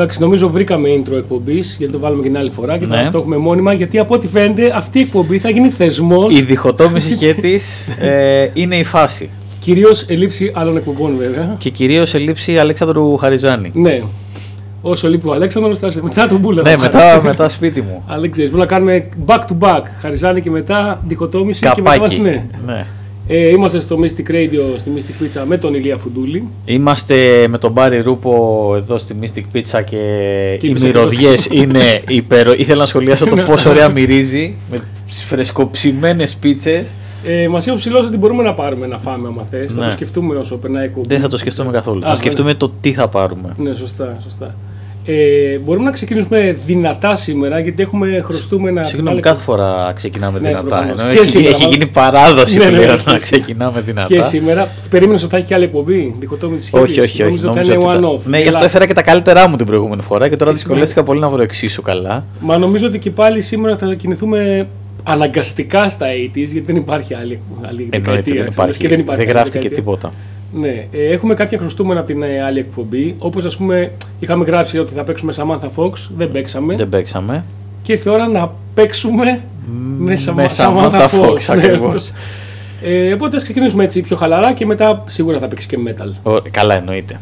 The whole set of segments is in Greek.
Εντάξει, νομίζω βρήκαμε intro εκπομπής γιατί το βάλουμε και την άλλη φορά και Ναι. θα το έχουμε μόνιμα. Γιατί από ό,τι φαίνεται αυτή η εκπομπή θα γίνει θεσμός. Η διχοτόμηση χέτη ε, είναι η φάση. Κυρίως ελήψη άλλων εκπομπών βέβαια. Και κυρίως σε λήψη Αλέξανδρου Χαριζάνη. Ναι. Όσο λείπει ο Αλέξανδρος θα σε μετά τον Μπούλα. ναι, μετά, μετά σπίτι μου. Αλλά δεν ξέρεις, μπορούμε να κάνουμε back to back. Χαριζάνη και μετά διχοτόμηση και μετά Καπάκι. ναι. Ναι. Ε, είμαστε στο Mystic Radio, στη Mystic Pizza με τον Ηλία Φουντούλη. Είμαστε με τον Μπάρι Ρούπο εδώ στη Mystic Pizza και Τι οι είπες μυρωδιές ακριβώς; είναι υπερο... Ήθελα να σχολιάσω το Ναι. πόσο ωραία μυρίζει με τις φρεσκοψημένες πίτσες. Ε, Μας είπε ο ψηλός ότι μπορούμε να πάρουμε να φάμε άμα θες. Θα Ναι. το σκεφτούμε όσο περνάει η εκπομπή. Δεν θα το σκεφτούμε καθόλου. Α, θα σκεφτούμε το τι θα πάρουμε. Ναι, σωστά, σωστά. Ε, μπορούμε να ξεκινήσουμε δυνατά σήμερα γιατί έχουμε χρωστούμε να. Συγγνώμη, βάλε- κάθε φορά ξεκινάμε Ναι, δυνατά. προφανώς. Ενώ Και έχει, σήμερα, έχει μάλλον. γίνει παράδοση Ναι, ναι, πλέον ναι. να ξεκινάμε δυνατά. Και σήμερα. Περίμενες ότι θα έχει και άλλη εκπομπή. Διχοτόμη της σχέση. όχι, όχι, όχι. Νόμιζα ότι νόμιζα θα ότι είναι θα- one-off. Ναι, γι' αυτό Ελάχιστα. έφερα και τα καλύτερά μου την προηγούμενη φορά και τώρα δυσκολεύτηκα πολύ να βρω εξίσου καλά. Μα νομίζω ότι και πάλι σήμερα θα κινηθούμε αναγκαστικά στα 80s γιατί δεν υπάρχει άλλη, άλλη Εννοείται, δεκαετία. δεν ξέρεις, υπάρχει. Και δεν, υπάρχει άλλη γράφτηκε δεκαετία. τίποτα. Ναι, ε, έχουμε κάποια χρωστούμενα από την ε, άλλη εκπομπή. Όπως ας πούμε, είχαμε γράψει ότι θα παίξουμε Samantha Fox, δεν παίξαμε. Δεν παίξαμε. Και ήρθε η ώρα να παίξουμε με, Sam- με Samantha Samantha Fox. Fox, ναι. ακριβώς. Ε, οπότε ας ξεκινήσουμε έτσι πιο χαλαρά και μετά σίγουρα θα παίξει και metal. Ω, Καλά, εννοείται.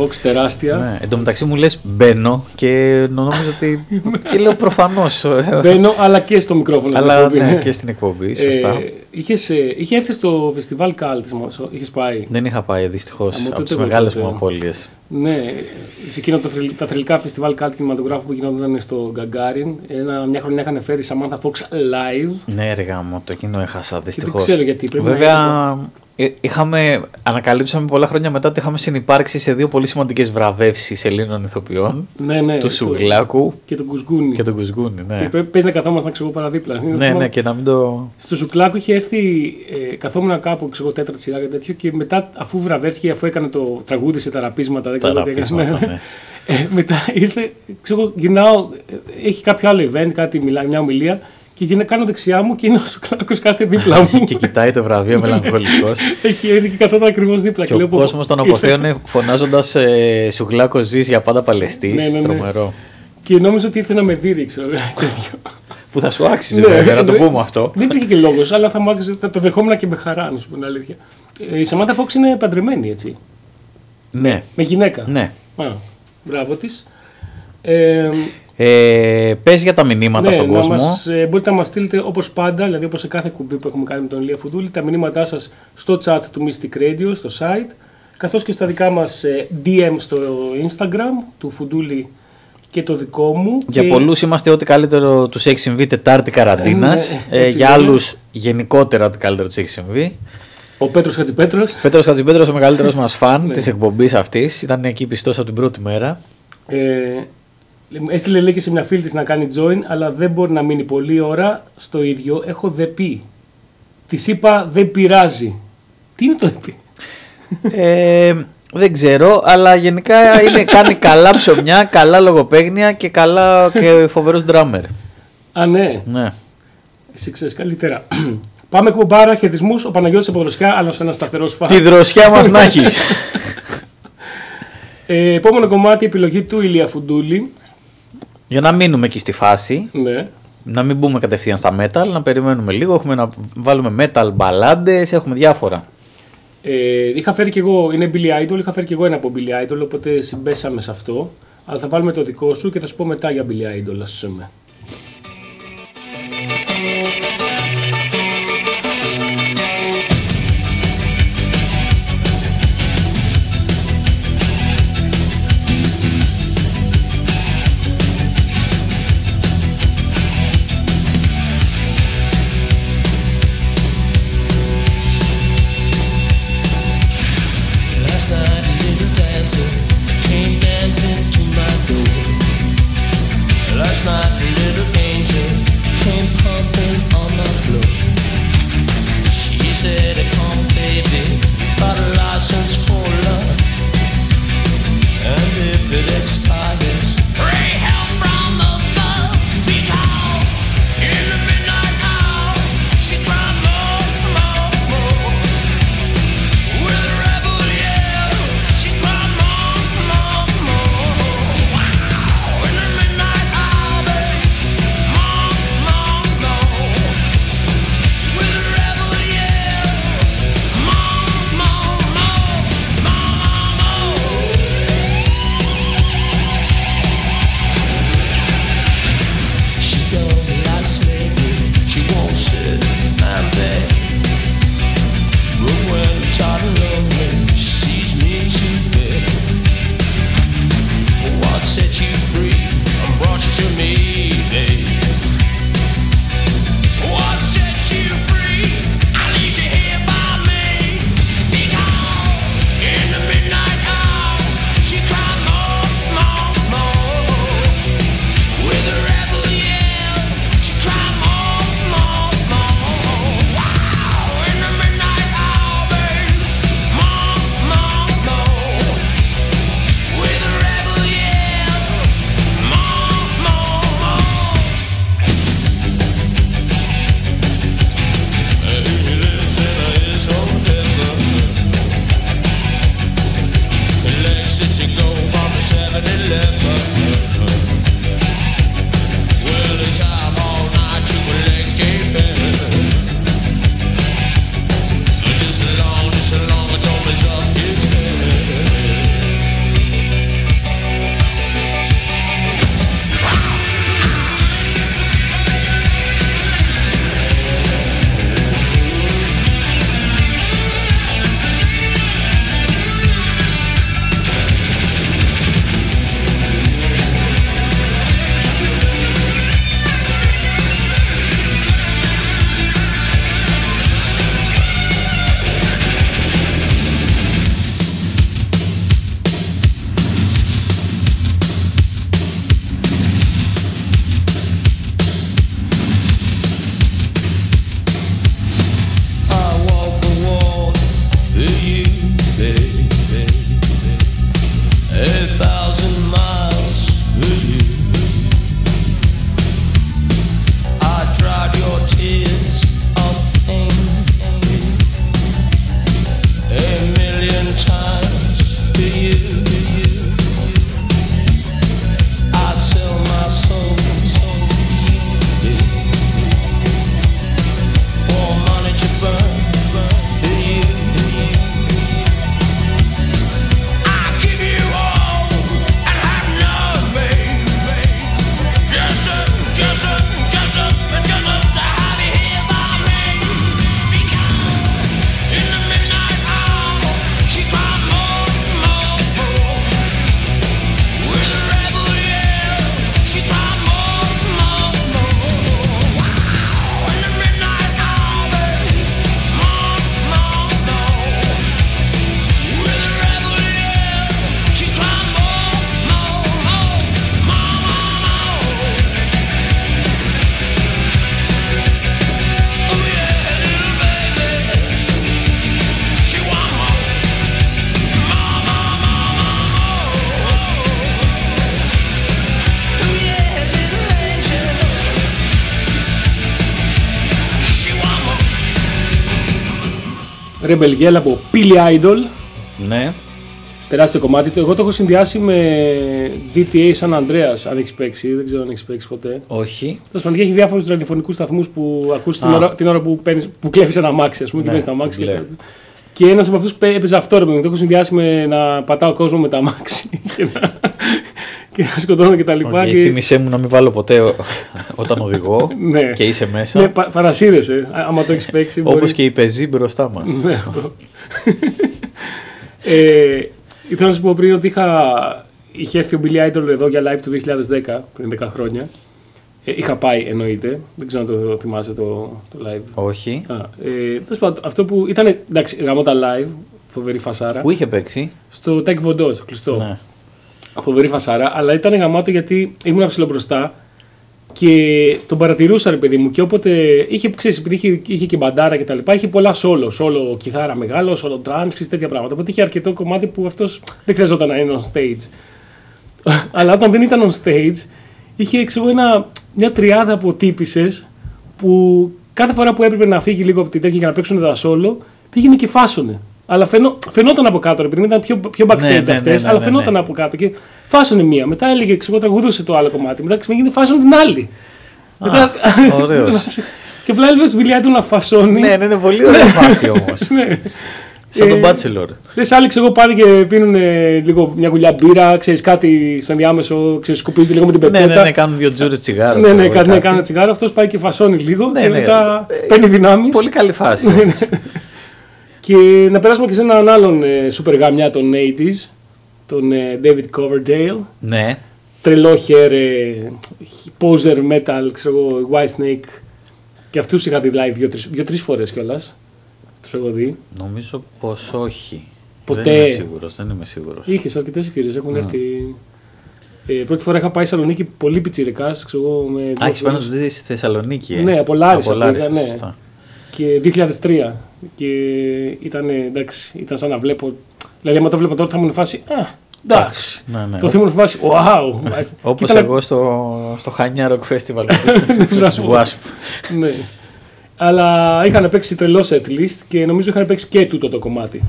Fox, τεράστια. Ναι. Εν τω μεταξύ μου λες μπαίνω και νόμιζα ότι. και λέω προφανώς. Μπαίνω, αλλά και στο μικρόφωνο. στην Αλλά εκπομπή, ναι, ναι. και στην εκπομπή, σωστά. Ε, είχες, ε, είχε έρθει στο φεστιβάλ Κάλτ, είχες πάει; Δεν είχα πάει δυστυχώς μου, από τότε τις εγώ μεγάλες τότε. μου απώλειες. Ναι, σε εκείνο το, θρυλ- τα θρυλικά φεστιβάλ καλτ κινηματογράφου που γινόταν στο Γκαγκάριν. Ένα, μια χρονιά είχαν φέρει Samantha Fox live. Ναι, ρε γαμώτο, εκείνο έχασα δυστυχώς. ξέρω γιατί, πρέπει να Βέβαια, ε, είχαμε, ανακαλύψαμε πολλά χρόνια μετά ότι είχαμε συνεπάρξει σε δύο πολύ σημαντικές βραβεύσεις Ελλήνων ηθοποιών. Ναι, ναι. του το- Σουγλάκου Και τον Κουσγκούνι. και τον Κουσγούνη. Ναι, Και πρέπει παίζει να καθόμασταν ξέρω παραδίπλα. ναι, ναι, και να μην το. Στο Σουκλάκο είχε έρθει, ε, καθόμουν κάπου, ξέρω εγώ, τέταρτη σειρά και τέτοιο και μετά, αφού βραβεύτηκε, αφού έκανε το τραγούδι σε ταραπίσματα, δεν ξέρω τι έκανε. Ταραπίσματα, ναι. Ε, μετά ήρθε, ξέρω εγώ, γυρνάω, ε, έχει κάποιο άλλο event, κάτι, μιλά, μια ομιλία και γυρνά, κάνω δεξιά μου και είναι ο Σουκλάκος κάθε δίπλα μου. και κοιτάει το βραβείο μελαγχολικός. έχει έρθει και καθόταν ακριβώς δίπλα. και ο λέω, πω, κόσμος τον ήρθε. αποθέωνε φωνάζοντας ε, Σουγλάκο ζεις για πάντα παλαιστή. Ναι, ναι, ναι. Τρομερό. Και νόμιζα ότι ήρθε να με δει, ξέρω εγώ, τέτοιο. Που θα σου άξιζε Ναι, βέβαια, να το ναι. πούμε αυτό. Δεν υπήρχε και λόγος, αλλά θα, μου άξιζε, θα το δεχόμουν και με χαρά, να σου πω την αλήθεια. Ε, η Σαμάνθα Φόξ είναι παντρεμένη, έτσι. Ναι, Με γυναίκα. ναι. Α, μπράβο της. Ε, Ε, πες για τα μηνύματα στον να κόσμο. Μας, ε, μπορείτε να μας στείλετε όπως πάντα, δηλαδή όπως σε κάθε κουμπί που έχουμε κάνει με τον Ηλία Φουντούλη, τα μηνύματά σας στο chat του Mystic Radio, στο site, καθώς και στα δικά μας ε, DM στο Instagram του Φουντούλη και το δικό μου. Για και... πολλούς είμαστε ό,τι καλύτερο τους έχει συμβεί Τετάρτη καραντίνας. Ναι, ε, έτσι για λέμε. άλλους γενικότερα ό,τι καλύτερο τους έχει συμβεί. Ο Πέτρος Χατζηπέτρος. Πέτρος Χατζηπέτρος, ο μεγαλύτερος μας φαν Ναι. της εκπομπής αυτής. Ήταν εκεί πιστός από την πρώτη μέρα. Ε, έστειλε λέει και σε μια φίλη της να κάνει join, αλλά δεν μπορεί να μείνει πολλή ώρα στο ίδιο. Έχω δε πει. Της είπα δεν πειράζει. Τι είναι το δε πει. Ε, δεν ξέρω, αλλά γενικά είναι, κάνει καλά ψωμιά, καλά λογοπαίγνια και καλά και φοβερός ντράμερ. Α, ναι. Ναι. Εσύ ξέρεις καλύτερα. Πάμε κουμπάρα, χαιρετισμούς. Ο Παναγιώτης από Δροσιά, άλλος ένας σταθερός φαν. Τη δροσιά μας να έχεις. Ε, επόμενο κομμάτι, επιλογή του Ηλία Φουντούλη. Για να μείνουμε εκεί στη φάση, Ναι. να μην μπούμε κατευθείαν στα metal, να περιμένουμε λίγο. Έχουμε να βάλουμε metal μπαλάντες, έχουμε διάφορα. Ε, είχα φέρει και εγώ, είναι Billy Idol, είχα φέρει και εγώ ένα από Billy Idol, οπότε συμπέσαμε σε αυτό. Αλλά θα βάλουμε το δικό σου και θα σου πω μετά για Billy Idol, ας πούμε. Rebel Yell από Billy Idol. Ναι. Τεράστιο κομμάτι. Εγώ το έχω συνδυάσει με GTA San Andreas, αν έχεις παίξει. Δεν ξέρω αν έχεις παίξει ποτέ. Όχι. Τέλος πάντων, έχει διάφορους ραδιοφωνικούς σταθμούς που ακούς την Α. ώρα, την ώρα που, παίρνεις, που κλέβεις ένα αμάξι, ας πούμε, και Ναι, παίρνεις το αμάξι. το Και, βλέπω. τα- και ένας από αυτούς έπαιζε αυτό, ρε παιδί μου. Το έχω συνδυάσει με να πατάω κόσμο με το αμάξι και να, και να σκοτώνω και τα λοιπά. Οκ, και... Θύμησέ μου να μην βάλω ποτέ ο- όταν οδηγώ Ναι. και είσαι μέσα. Ναι, πα, παρασύρεσαι, α- άμα το έχεις παίξει. Όπως μπορεί- και οι πεζοί μπροστά μας. Ναι, αυτό. ε, ήθελα να σου πω πριν ότι είχα, είχε έρθει ο Billy Idol εδώ για live του 2010, πριν 10 χρόνια. Ε, είχα πάει εννοείται. Δεν ξέρω αν το θυμάσαι το, το live. Όχι. Α, ε, τέλος πάντων, αυτό που ήταν εντάξει, γαμώτα live, φοβερή φασάρα. Πού είχε παίξει; Στο Tech Vondo, στο κλειστό. Ναι. Φοβερή φασάρα, αλλά ήταν γαμάτο γιατί ήμουν ψηλό μπροστά και τον παρατηρούσα ρε παιδί μου και όποτε είχε, ξέρεις, επειδή είχε, είχε και μπαντάρα και τα λοιπά, είχε πολλά solo, solo κιθάρα μεγάλο, solo drums, ξέρεις, τέτοια πράγματα. Οπότε είχε αρκετό κομμάτι που αυτός δεν χρειαζόταν να είναι on stage. αλλά όταν δεν ήταν on stage, είχε ξέρω, ένα, μια τριάδα από τύπησες που κάθε φορά που έπρεπε να φύγει λίγο από την τέτοια για να παίξουν τα solo, πήγαινε και φάσωνε. Αλλά φαινό, φαινόταν από κάτω, επειδή ήταν πιο, πιο backstage Ναι, ναι, αυτές, ναι, ναι, αλλά ναι, φαινόταν ναι. από κάτω. Και φάσωνε μία. Μετά έλεγε, ξέρω, τραγουδούσε το άλλο κομμάτι. Μετά ξεμεγίνει φάσωνε την άλλη. Μετά... ωραίος. και απλά έλεγε δουλειά του να φασώνει. Ναι, ναι, είναι πολύ ωραία φάση όμως. ναι. Σαν τον Ε, Bachelor. Λες άλλοι ξέρω πάνε και πίνουν λίγο μια γουλιά μπύρα, ξέρεις κάτι στο ενδιάμεσο, ξέρεις, σκουπίζεται λίγο με την Ναι, πετσέτα. ναι, ναι, κάνουν δύο τζούρες τσιγάρο. ναι, ναι, ξέρω, κάτι, ναι, κάνει ένα τσιγάρο, αυτός πάει και φασώνει λίγο Ναι, και ναι. μετά Ε, παίρνει δυνάμεις. Πολύ καλή φάση. Και να περάσουμε και σε έναν άλλον ε, super γαμιά των 80s, τον ε, David Coverdale. ναι. Τρελό hair, ε, poser metal, ξέρω εγώ, White Snake. Και αυτούς είχα δει live δύο-τρεις, δύο-τρεις φορές κιόλας. Τους έχω δει. Νομίζω πως όχι. Ποτέ. Δεν είμαι σίγουρος. Δεν είμαι σίγουρος. Είχες αρκετές ευκαιρίες, έχουν έρθει. Ε, πρώτη φορά είχα πάει Σαλονίκη πολύ πιτσιρικάς, ξέρω εγώ. Με Α, έχεις πάει να τους δεις στη Θεσσαλονίκη. ε. Ναι, από Λάρισα Από Λάρισα, πήγα, ναι. σωστά. Και 2003. Και ήταν, εντάξει, ήταν σαν να βλέπω. Δηλαδή, άμα το βλέπω τώρα θα ήμουν φάση. Α, εντάξει. Ναι, ναι. Το θα ήμουν φάση. Wow. Όπως Και ήταν- εγώ στο, στο Χανιά Rock Festival. του Wasp. ναι. Αλλά είχαν παίξει τρελό set list και νομίζω είχαν παίξει και τούτο το κομμάτι.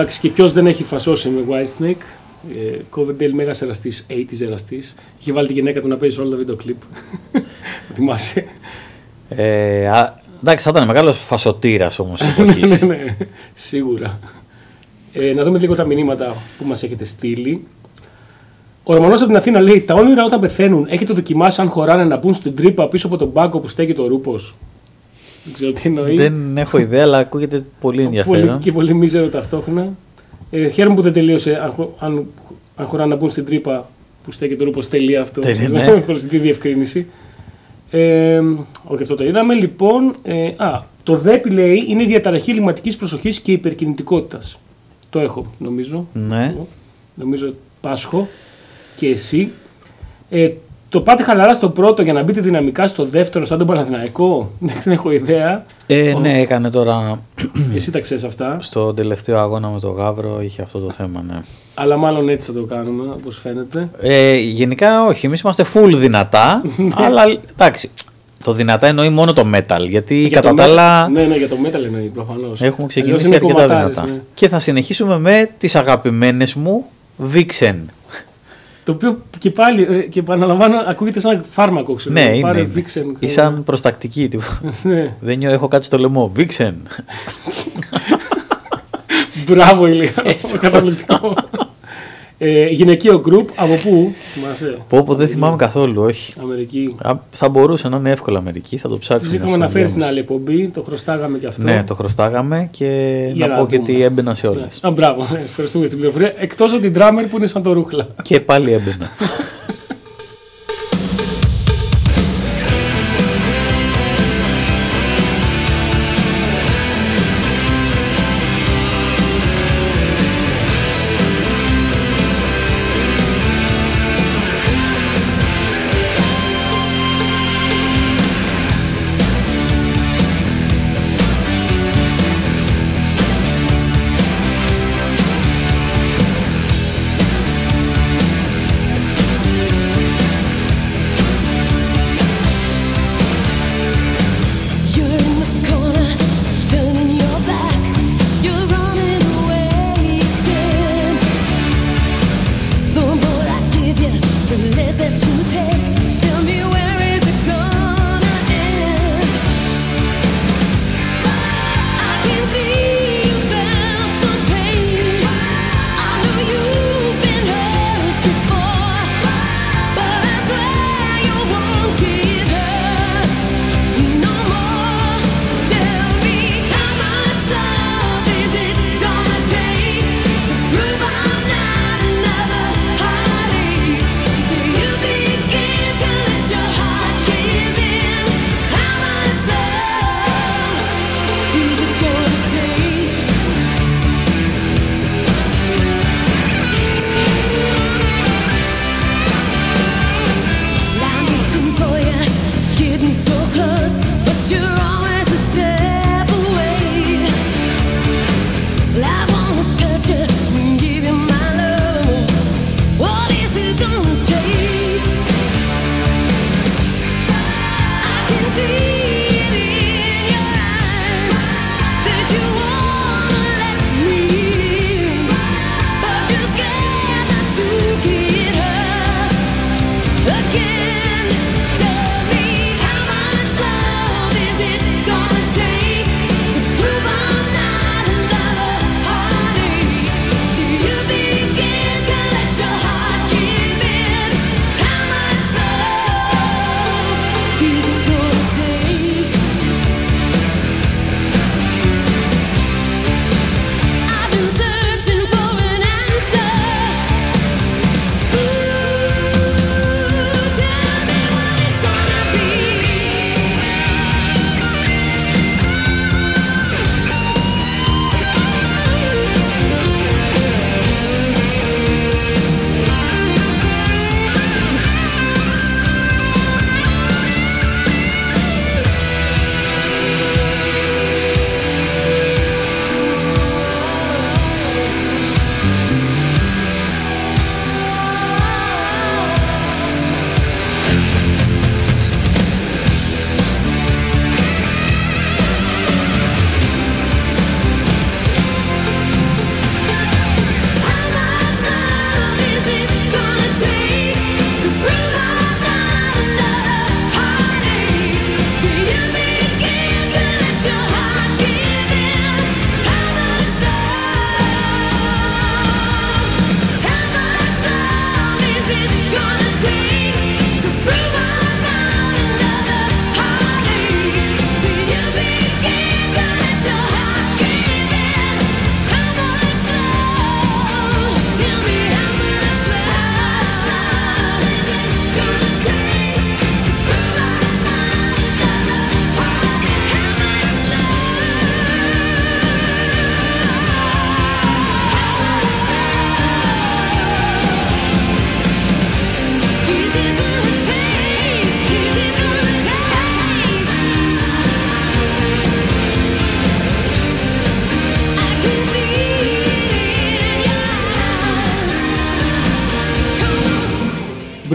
Εντάξει, και ποιος δεν έχει φασώσει με Whitesnake. Ε, Coverdale μέγα εραστή, 80's εραστή. Είχε βάλει τη γυναίκα του να παίζει σε όλα τα βίντεο κλιπ. Θυμάσαι. Ε, α, εντάξει, θα ήταν μεγάλος φασοτήρα όμως ναι, εποχής. ναι, σίγουρα. Ε, να δούμε λίγο τα μηνύματα που μας έχετε στείλει. Ο Ρωμανός από την Αθήνα λέει: Τα όνειρα όταν πεθαίνουν, έχετε δοκιμάσει αν χωράνε να μπουν στην τρύπα πίσω από τον πάγκο που στέκει το ρούπος. Δεν ξέρω τι εννοεί. δεν έχω ιδέα, αλλά ακούγεται πολύ ενδιαφέρον. Πολύ, και πολύ μίζερο ταυτόχρονα. Ε, χαίρομαι που δεν τελείωσε αν, χω- αν, αν χωράνε να μπουν στην τρύπα που στέκεται ο ρούπο. Τελεία αυτό. Τέλεια, ναι. Χωρίς τη διευκρίνηση. Ε, όχι, αυτό το είδαμε. Λοιπόν, ε, α, το ΔΕΠ λέει είναι διαταραχή λιματικής προσοχής και υπερκινητικότητας. Το έχω, νομίζω. Ναι. Νομίζω Πάσχο και εσύ. Ε, το πάτε χαλαρά στο πρώτο για να μπείτε δυναμικά στο δεύτερο σαν τον Παναθηναϊκό; Δεν έχω ιδέα. Ε, Ο- ναι, έκανε τώρα Εσύ τα ξέρεις αυτά; στο τελευταίο αγώνα με τον Γαύρο, είχε αυτό το θέμα, ναι. Αλλά μάλλον έτσι θα το κάνουμε, όπως φαίνεται. Ε, γενικά όχι, εμείς είμαστε full δυνατά, αλλά εντάξει, το δυνατά εννοεί μόνο το metal, γιατί Για κατά το τα metal- άλλα Ναι, ναι, για το metal εννοεί προφανώς. έχουμε ξεκινήσει Αλλιώς είναι αρκετά κομματάρες, δυνατά. ναι. Και θα συνεχίσουμε με τις αγαπημένες μου Vixen. Το οποίο και πάλι, ε, και επαναλαμβάνω, ακούγεται σαν φάρμακο, ξέρω. Ναι, είναι. Πάρε είναι. Vixen, ξέρω. Ή σαν προστακτική. τύπου. Ναι. Δεν νιώ, έχω κάτι στο λαιμό. Vixen. Μπράβο, Ηλία. Καταπληκτικό. Ε, γυναικείο group, από πού, θυμάσαι; Πω, πω, δεν θυμάμαι καθόλου, όχι. Αμερική. Α, Θα μπορούσε να είναι εύκολα μερική, θα το Τις ψάξουμε. είχαμε στο αναφέρει στην ενδιάμεσο. άλλη εκπομπή, το χρωστάγαμε και αυτό. Ναι, το χρωστάγαμε και Για να να πω και δούμε. ότι έμπαινα σε Ναι. όλες. Α, μπράβο, ναι, ευχαριστούμε για την πληροφορία. Εκτός από την drummer που είναι σαν το ρούχλα. Και πάλι έμπαινα.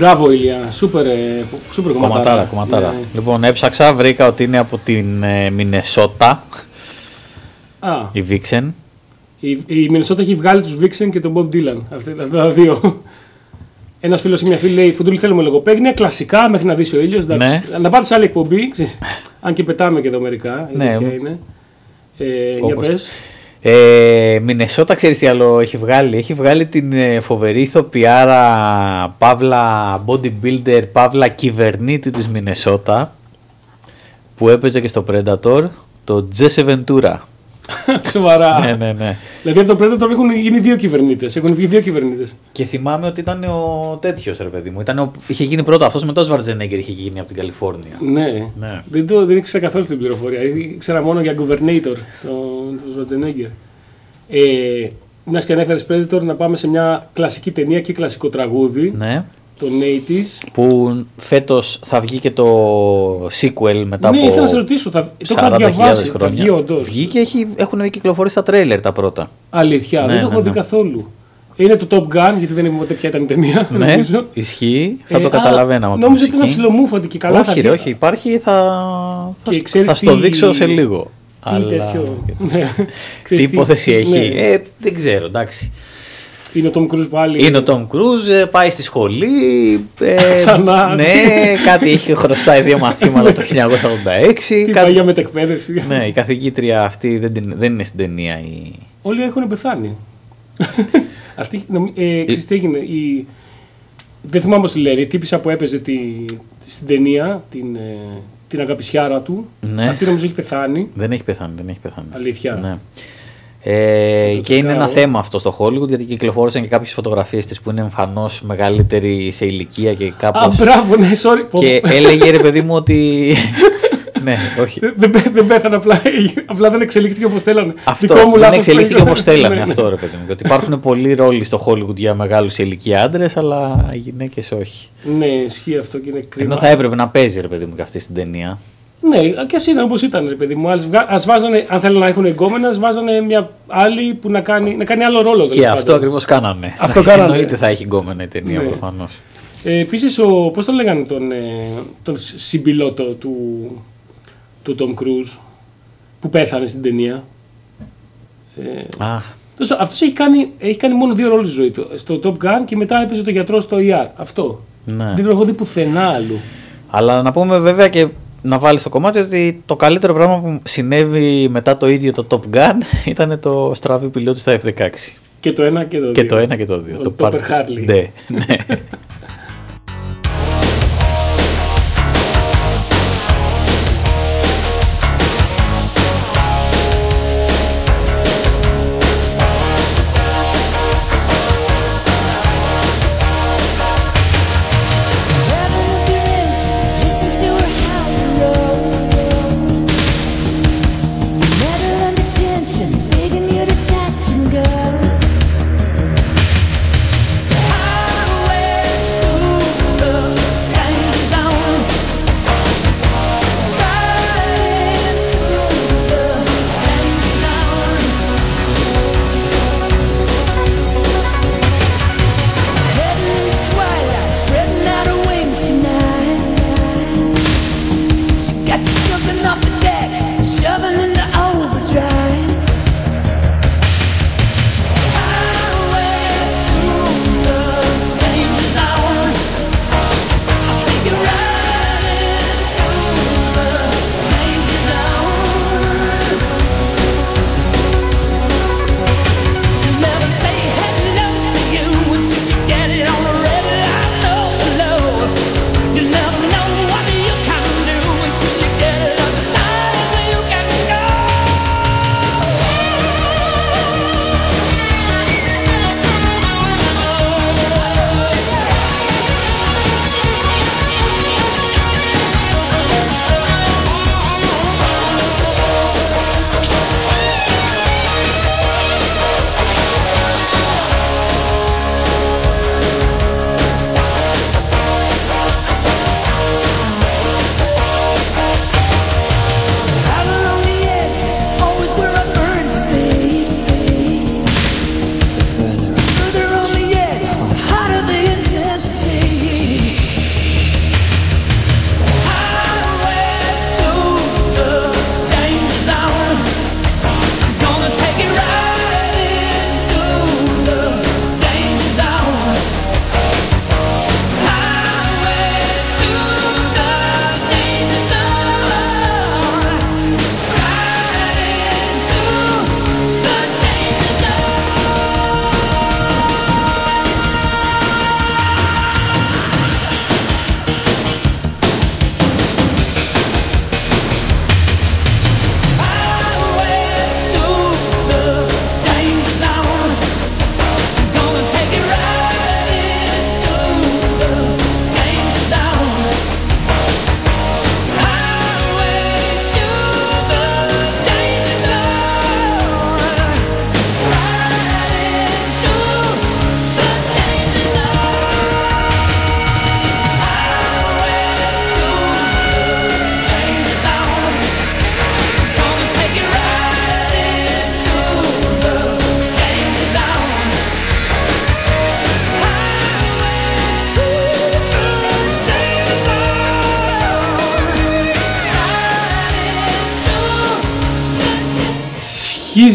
Μπράβο, Ηλία. Σούπερ, ε, σούπερ κομματάρα. Κομματάρα, κομματάρα. Ναι. Λοιπόν, έψαξα, βρήκα ότι είναι από την ε, Μινεσότα, Α, η Βίξεν. η, η Μινεσότα έχει βγάλει τους Βίξεν και τον Bob Dylan. Αυτά, αυτά τα δύο. Ένας φίλος ή μια φίλη λέει: Φουντούλη, θέλουμε λογοπαίγνια, κλασικά μέχρι να δεις ο ήλιος. Ναι. Να πάτε σε άλλη εκπομπή. ξέρεις. αν και πετάμε και εδώ μερικά. η Ναι. αλήθεια είναι. Ε, για Όπως- πες. Ε, Μινεσότα, ξέρεις τι άλλο έχει βγάλει; Έχει βγάλει την ε, φοβερή ηθοποιάρα Παύλα bodybuilder, Παύλα κυβερνήτη της Μινεσότα που έπαιζε και στο Predator, το Jesse Ventura. Σοβαρά. ναι, ναι, ναι. Δηλαδή από το Predator έχουν γίνει δύο κυβερνήτες. Έχουν βγει δύο κυβερνήτες. Και θυμάμαι ότι ήταν ο τέτοιος ρε παιδί μου. Ήταν ο... Είχε γίνει πρώτο αυτός μετά ο Σβαρτζενέγκερ είχε γίνει από την Καλιφόρνια. Ναι. Ναι. Δεν, το, δεν ήξερα καθόλου την πληροφορία. Ήξερα μόνο για Governator, τον το Schwarzenegger. Ε, μιας και ανέφερες Predator, να πάμε σε μια κλασική ταινία και κλασικό τραγούδι, Ναι. Των 80s. Που φέτος θα βγει και το sequel μετά ναι, από. ήθελα να σε ρωτήσω, θα, το είχα 40.000 διαβάσει. Θα χρόνια. βγει όντως. Βγήκε, έχει, έχουν κυκλοφορήσει τα τρέιλερ τα πρώτα. Αλήθεια, Ναι, δεν το ναι, έχω δει ναι. καθόλου. Είναι το Top Gun, γιατί δεν είπαμε ποτέ ποια ήταν η ταινία. ναι, νομίζω. ισχύει, θα Ε, το α, καταλαβαίναμε. από Νόμιζα την ότι ήταν μουσική. ψιλομούφωτη και καλά. θα όχι, βγει. ρε, όχι, υπάρχει, θα, θα, Και σ- ξέρεις θα στο τι- δείξω σε λίγο. Τι Αλλά- τέτοιο. Ναι. Τι Ξέρεις υπόθεση έχει; ναι. Ε, δεν ξέρω, εντάξει. Είναι ο Tom Cruise πάλι. Είναι ο Τόμ Κρούζ, ε, πάει στη σχολή. ε, Ξανά. Ναι, κάτι έχει χρωστάει δύο μαθήματα το 1986. Τι κάτι- παγιά μετεκπαίδευση. Ναι, η καθηγήτρια αυτή δεν, την- δεν είναι στην ταινία. Η... Όλοι έχουν πεθάνει. Αυτή, νομ- ε, ξέρεις τι έγινε. Η... Δεν θυμάμαι πώς τη λένε. Η τύπησα που έπαιζε τη... στην ταινία, την, ε, την αγαπησιάρα του. Ναι. Αυτή νομίζω έχει πεθάνει. Δεν έχει πεθάνει, δεν έχει πεθάνει. Αλήθεια. Ναι. Ε, το και είναι ένα τσεκάρω. θέμα αυτό στο Hollywood γιατί κυκλοφόρησαν και κάποιες φωτογραφίες της που είναι εμφανώς μεγαλύτερη σε ηλικία και Α, κάπως... μπράβο, ναι, sorry. Πω, και πω. έλεγε ρε παιδί μου ότι... ναι, όχι. Δεν, δεν, πέ- δεν πέθανε απλά. Απλά δεν εξελίχθηκε όπως θέλανε. Αυτό Δικό μου δεν λάθος εξελίχθηκε το όπως είχα. θέλανε Ναι, ναι. αυτό ρε παιδί μου. Γιατί υπάρχουν πολλοί ρόλοι στο Hollywood για μεγάλους σε ηλικία άντρες αλλά οι γυναίκες όχι. Ναι, ισχύει αυτό και είναι κρίμα. Ενώ θα έπρεπε να παίζει ρε παιδί μου και αυτή στην ταινία. Ναι, και ας ήταν όπως ήταν, ρε παιδί μου. Ας, βγα- ας βάζανε, αν θέλουν να έχουν εγκόμενα, ας βάζανε μια άλλη που να κάνει, να κάνει άλλο ρόλο. τέλος Και πάντων. αυτό ακριβώς κάνανε. Αυτό Εντάξει, κάνανε. Εννοείται θα έχει γκόμενα η ταινία Ναι. προφανώς. Ε, Επίσης, ο, πώς τον λέγανε τον, ε, τον συ- συμπιλότο του, του Tom Cruise που πέθανε στην ταινία; Ε, Α, αυτός, αυτός έχει, κάνει, έχει κάνει μόνο δύο ρόλους στη ζωή του. Στο Top Gun και μετά έπαιζε το γιατρό στο ER. Αυτό. ναι. Δεν τον έχω δει πουθενά αλλού. Αλλά να πούμε βέβαια και να βάλεις στο κομμάτι ότι το καλύτερο πράγμα που συνέβη μετά το ίδιο το Top Gun ήταν το στραβή πιλότου στα F-16. Και το ένα και το δύο. Και το ένα και το δύο. Ο το Topper part- Harley. Ναι,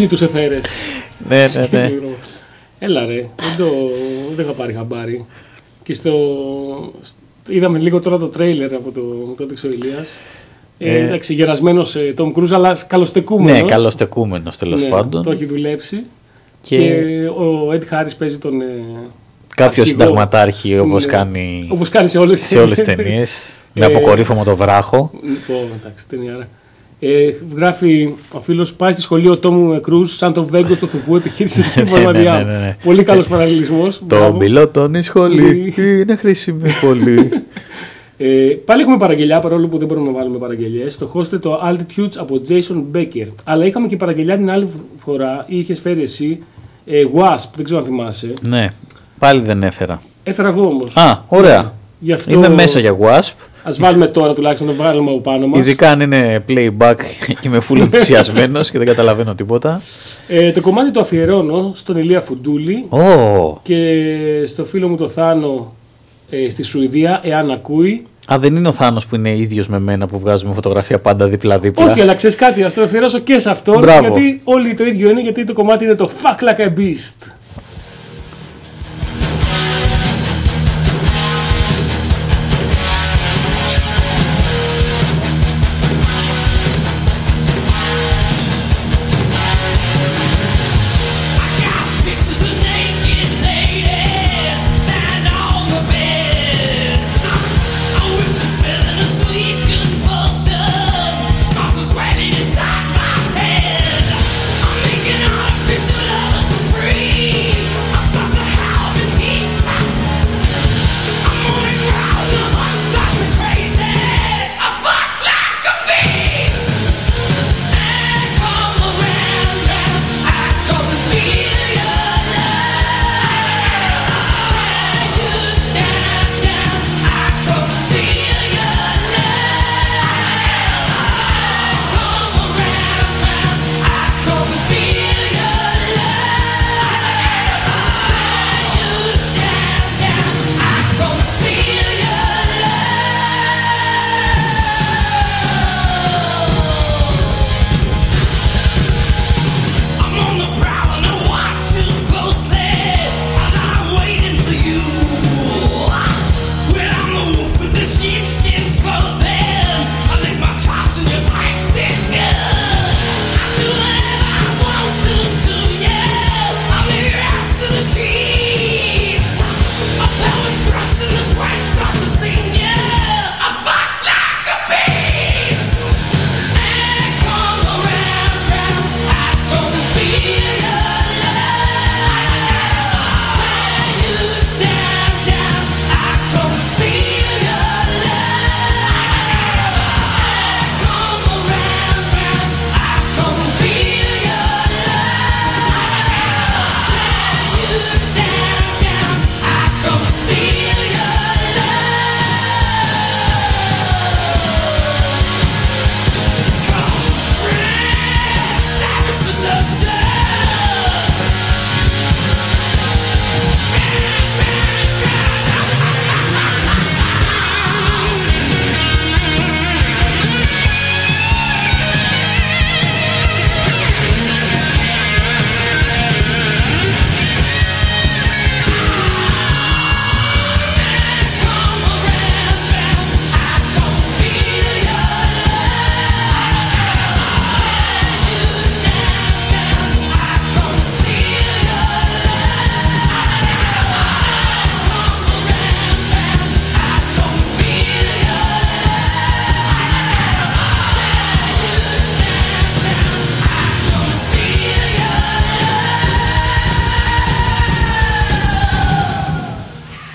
Χίζει τους εθέρες. ναι, ναι, ναι. Έλα ρε, δεν το δεν είχα πάρει χαμπάρι. Και στο, στο- είδαμε λίγο τώρα το τρέιλερ από το, το έδειξε ο Ηλίας. Ε, Ε, εντάξει, γερασμένος ε, Tom Cruise, αλλά καλοστεκούμενος. ναι, καλοστεκούμενος τέλος Ναι, πάντων. Το έχει δουλέψει. Και- Και, ο Ed Harris παίζει τον. Ε, Κάποιο αρχηγό. συνταγματάρχη όπως Ναι. κάνει Όπως κάνει σε όλες, σε όλες τις ταινίες. με Ε, αποκορύφωμα το βράχο. Πω, εντάξει, ταινιάρα. Ε, γράφει ο φίλος πάει στη σχολείο Τόμου Κρούζ σαν το Βέγκο στο Θουβού επιχείρηση στην Ναι, ναι, Βορμαδιά. ναι, ναι, ναι. Πολύ καλός παραλληλισμός. Το πιλότον η σχολή είναι χρήσιμη πολύ. Ε, πάλι έχουμε παραγγελιά παρόλο που δεν μπορούμε να βάλουμε παραγγελίες. Το hosted το Altitudes από Jason Becker. Αλλά είχαμε και παραγγελιά την άλλη φορά ή είχες φέρει εσύ. Ε, Wasp, δεν ξέρω αν θυμάσαι. ναι, πάλι δεν έφερα. Έφερα εγώ όμως. Α, ωραία. Γι' αυτό Είμαι μέσα για Wasp. Α βάλουμε τώρα τουλάχιστον να το βάλουμε από πάνω μας. Ειδικά αν είναι playback και είμαι full ενθουσιασμένος και δεν καταλαβαίνω τίποτα. Ε, το κομμάτι το αφιερώνω στον Ηλία Φουντούλη Ω, και στο φίλο μου το Θάνο ε, στη Σουηδία, εάν ακούει. Α, δεν είναι ο Θάνος που είναι ίδιος με μένα που βγάζουμε φωτογραφία πάντα δίπλα-δίπλα. Όχι, αλλά ξέρεις κάτι, ας το αφιερώσω και σε αυτόν. Μπράβο. Γιατί όλοι το ίδιο είναι, γιατί το κομμάτι είναι το Fuck Like a Beast.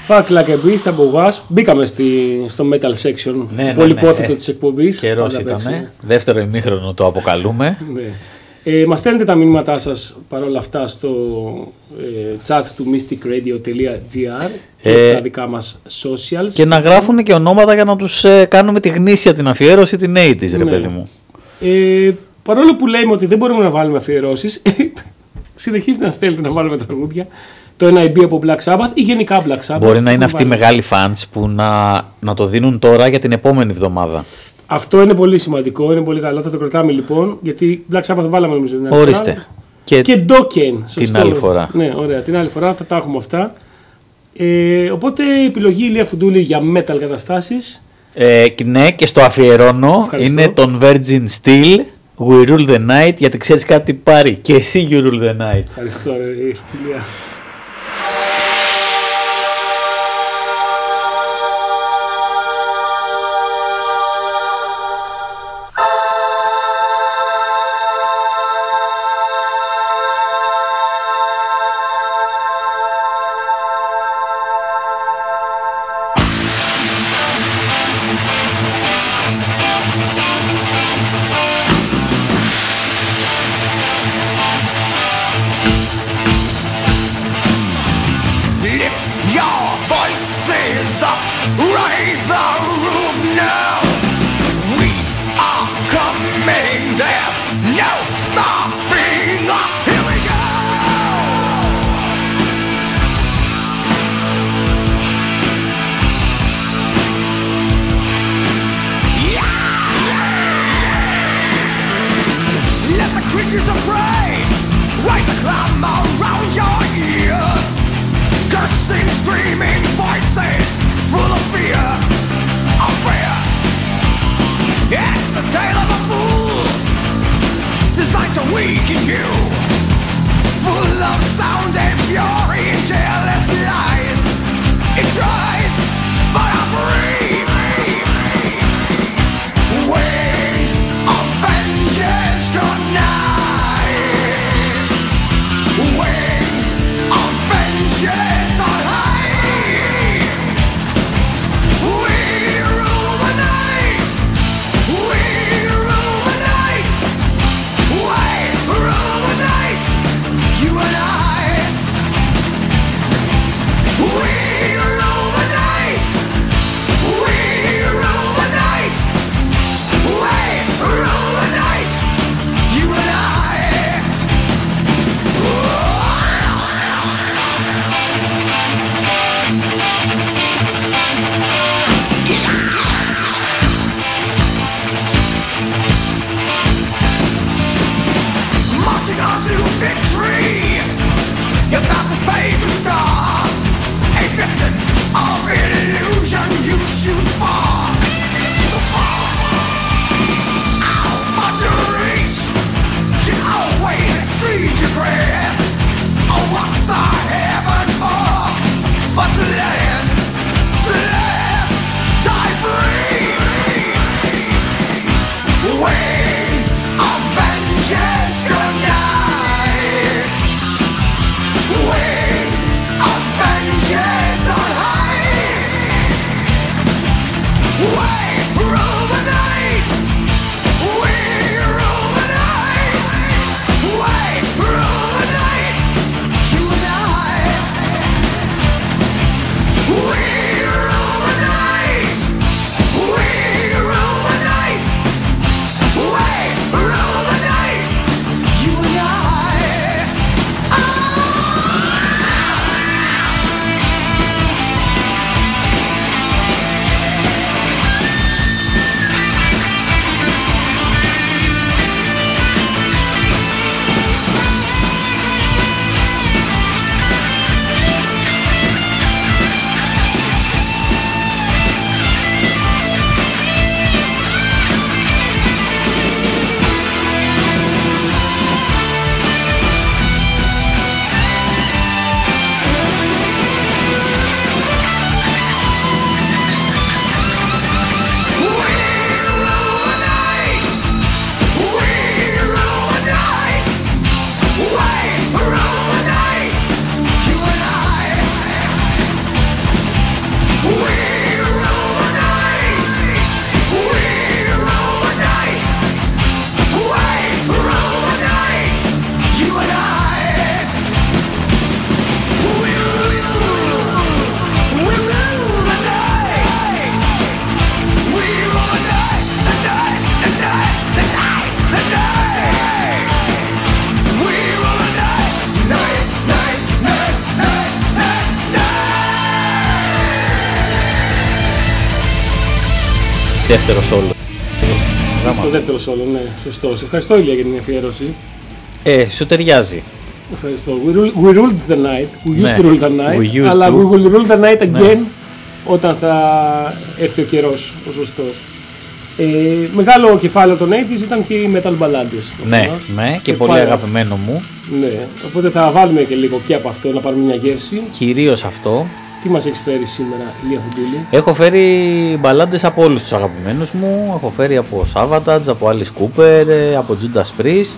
Fuck Like a Beast από Wasp. Μπήκαμε στη, στο metal section Ναι, ναι, του πολυπόθητο ναι. της εκπομπής. Καιρός Πάντα ήταν. παίξουμε. Δεύτερο ημίχρονο το αποκαλούμε. Ναι. Ε, μας στέλνετε τα μηνύματά σας παρόλα αυτά στο ε, chat του mysticradio.gr και Ε, στα δικά μας socials. Και να γράφουν και ονόματα για να τους ε, κάνουμε τη γνήσια την αφιέρωση την 80's, ρε Ναι. παιδί μου. Ε, παρόλο που λέμε ότι δεν μπορούμε να βάλουμε αφιερώσεις, συνεχίζετε να στέλνετε να βάλουμε τραγούδια το NIB από Black Sabbath ή γενικά Black Sabbath. Μπορεί να είναι αυτοί οι μεγάλοι fans που να, να το δίνουν τώρα για την επόμενη εβδομάδα. Αυτό είναι πολύ σημαντικό, είναι πολύ καλό. Θα το κρατάμε λοιπόν, γιατί Black Sabbath βάλαμε νομίζω την Ορίστε. Και, και Dokken. Την άλλη φορά. Ναι, ωραία. Την άλλη φορά θα τα έχουμε αυτά. Ε, οπότε η επιλογή Ηλία Φουντούλη για metal καταστάσεις. Ε, ναι, και στο αφιερώνω Ευχαριστώ. είναι τον Virgin Steel. We rule the night, γιατί ξέρεις κάτι πάρει. Και εσύ you rule the night. Ευχαριστώ, ρε, Ηλία. δεύτερο solo. Το δεύτερο solo, ναι, σωστό. Σε ευχαριστώ Ηλία για την αφιέρωση. Ε, σου ταιριάζει. Ευχαριστώ. We, rule, we ruled the night. We used ναι, to rule the night. We αλλά to... we will rule the night ναι. again ναι. όταν θα έρθει ο καιρός ο σωστός. Ε, μεγάλο κεφάλαιο των 80s ήταν και οι Metal Ballades. Ναι, ναι και, και πολύ πάρα... αγαπημένο μου. Ναι, οπότε θα βάλουμε και λίγο και από αυτό να πάρουμε μια γεύση. Κυρίως αυτό. Τι μας έχεις φέρει σήμερα, Ηλία Φουντούλη; Έχω φέρει μπαλάντες από όλους τους αγαπημένους μου. Έχω φέρει από Savatage, από Alice Cooper, ε, από Judas Priest.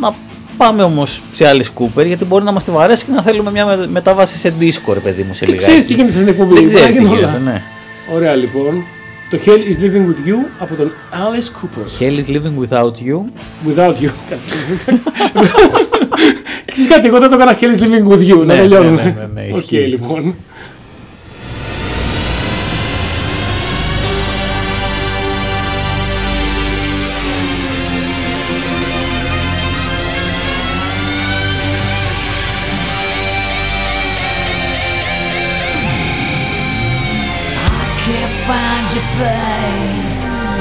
Να πάμε όμως σε Alice Cooper γιατί μπορεί να μας τη βαρέσει και να θέλουμε μια με- μετάβαση σε disco ρε παιδί μου σε Και λιγάκι. ξέρεις τι γίνεται στην εκπομπή. Δεν ξέρεις τι Μπορεί να γίνεται, όλα. ναι. Ωραία λοιπόν. Το Hell is Living with You από τον Alice Cooper. Hell is living without you. Without you. Ξέρεις κάτι, εγώ θα το έκανα Hell is Living Without You. Να Ναι, τελειώνουμε. ναι, ναι, ναι, ναι, Οκ ισχύει. λοιπόν. can't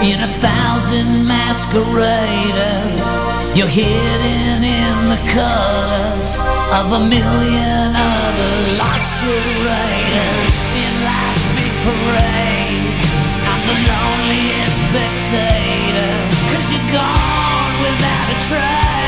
in a thousand masqueraders. You're hidden in the colors of a million other lost charades in life's big parade. I'm the loneliest spectator, cause you're gone without a trace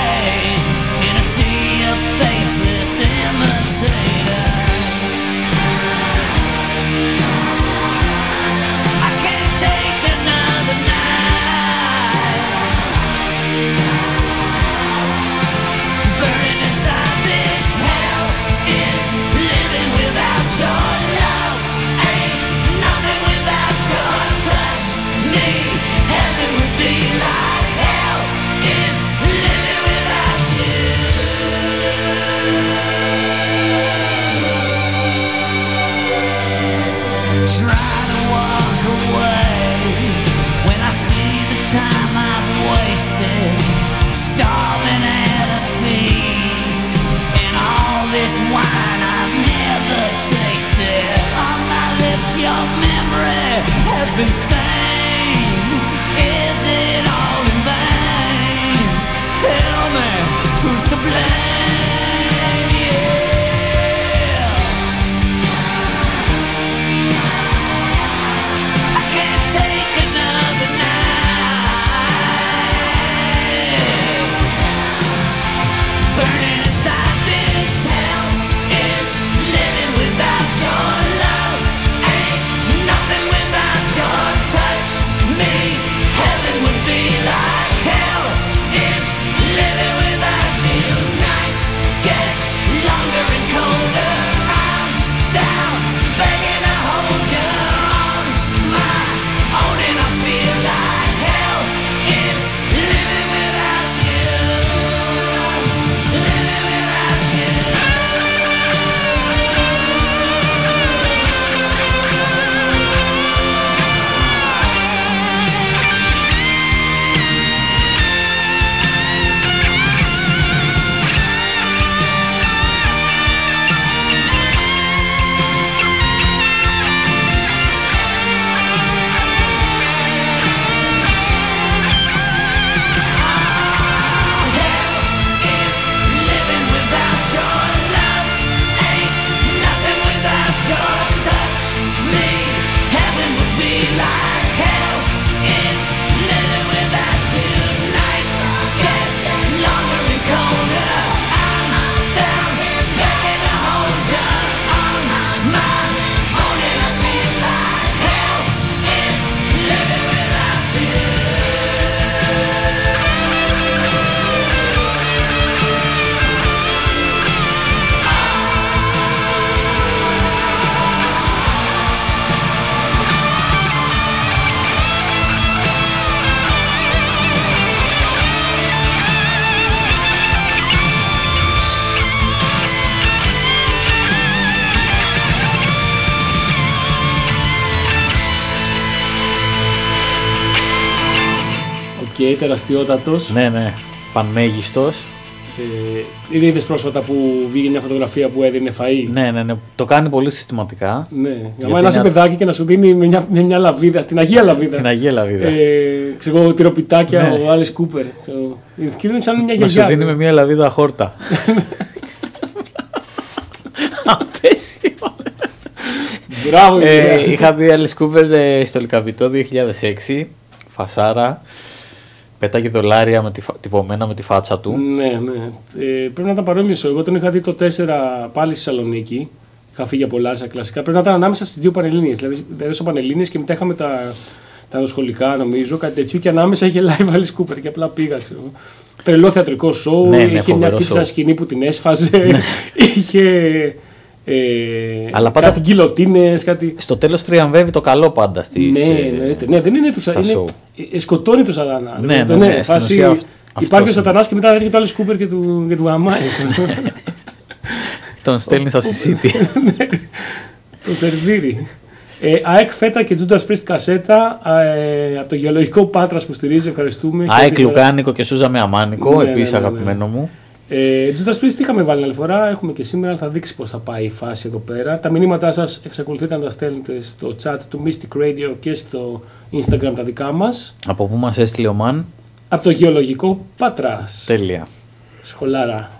Οκ, τεραστιότατος. Ναι, ναι. Πανμέγιστος. Ε, είδες πρόσφατα που βγήκε μια φωτογραφία που έδινε φαΐ; Ναι, ναι, ναι. Το κάνει πολύ συστηματικά. Ναι, Γιατί άμα ένα είσαι είναι- παιδάκι και να σου δίνει με μια, με μια λαβίδα, την Αγία Λαβίδα. Την Αγία Λαβίδα. Ε, ξέρω εγώ, τυροπιτάκια, Ναι. ο Alice Cooper. ξέρω. Και είναι σαν μια Να σου γιαγιά. δίνει με μια λαβίδα χόρτα. Απαίσιο. Μπράβο, Ε, ε, είχα δει Alice Cooper ε, στο Λικαβιτό 2006. Φασάρα. Πέταγε δολάρια με τη, φα- τυπωμένα με τη φάτσα του. Ναι, ναι. Ε, πρέπει να ήταν παρόμοιος. Εγώ τον είχα δει το 4 πάλι στη Θεσσαλονίκη. Είχα φύγει από Λάρισα κλασικά. Πρέπει να ήταν ανάμεσα στις δύο πανελίνε. Δηλαδή, έδωσα πανελίνε και μετά είχαμε τα, τα σχολικά, νομίζω, κάτι τέτοιο. Και ανάμεσα είχε live Alice Cooper και απλά πήγα, ξέρω. Τρελό θεατρικό σοου. Ναι, ναι, είχε μια φοβερό πίτσα σοου. σκηνή που την έσφαζε. είχε. Ε, Αλλά πάντα- κάτι γκυλοτίνες, κάτι. Στο τέλος τριαμβεύει το καλό πάντα στις, Ναι, ε, ναι, ναι, δεν είναι του στα είναι, show. ε, σκοτώνει το σατανά. Ναι, Δηλαδή, ναι, ναι, στην φάση, ουσία αυ- υπάρχει αυτός ο σατανάς και μετά έρχεται ο Alice Cooper και του, και του αμάει. Τον στέλνει στα συσίτη. το σερβίρι. Ε, ΑΕΚ Φέτα και Τζούντας Πρίστ κασέτα ε, από το γεωλογικό Πάτρας που στηρίζει. Ευχαριστούμε. ΑΕΚ Χαίρετε. Λουκάνικο και Σούζα με αμάνικο, Ναι, ναι, επίση ναι, ναι. αγαπημένο μου. Ε, Τζούντα Πρίστ είχαμε βάλει άλλη φορά; Έχουμε και σήμερα. αλλά Θα δείξει πώς θα πάει η φάση εδώ πέρα. Τα μηνύματά σας εξακολουθείτε να τα στέλνετε στο chat του Mystic Radio και στο Instagram τα δικά μας. Από πού μας έστειλε ο Μαν; Από το γεωλογικό Πάτρα. Τέλεια. Σχολάρα.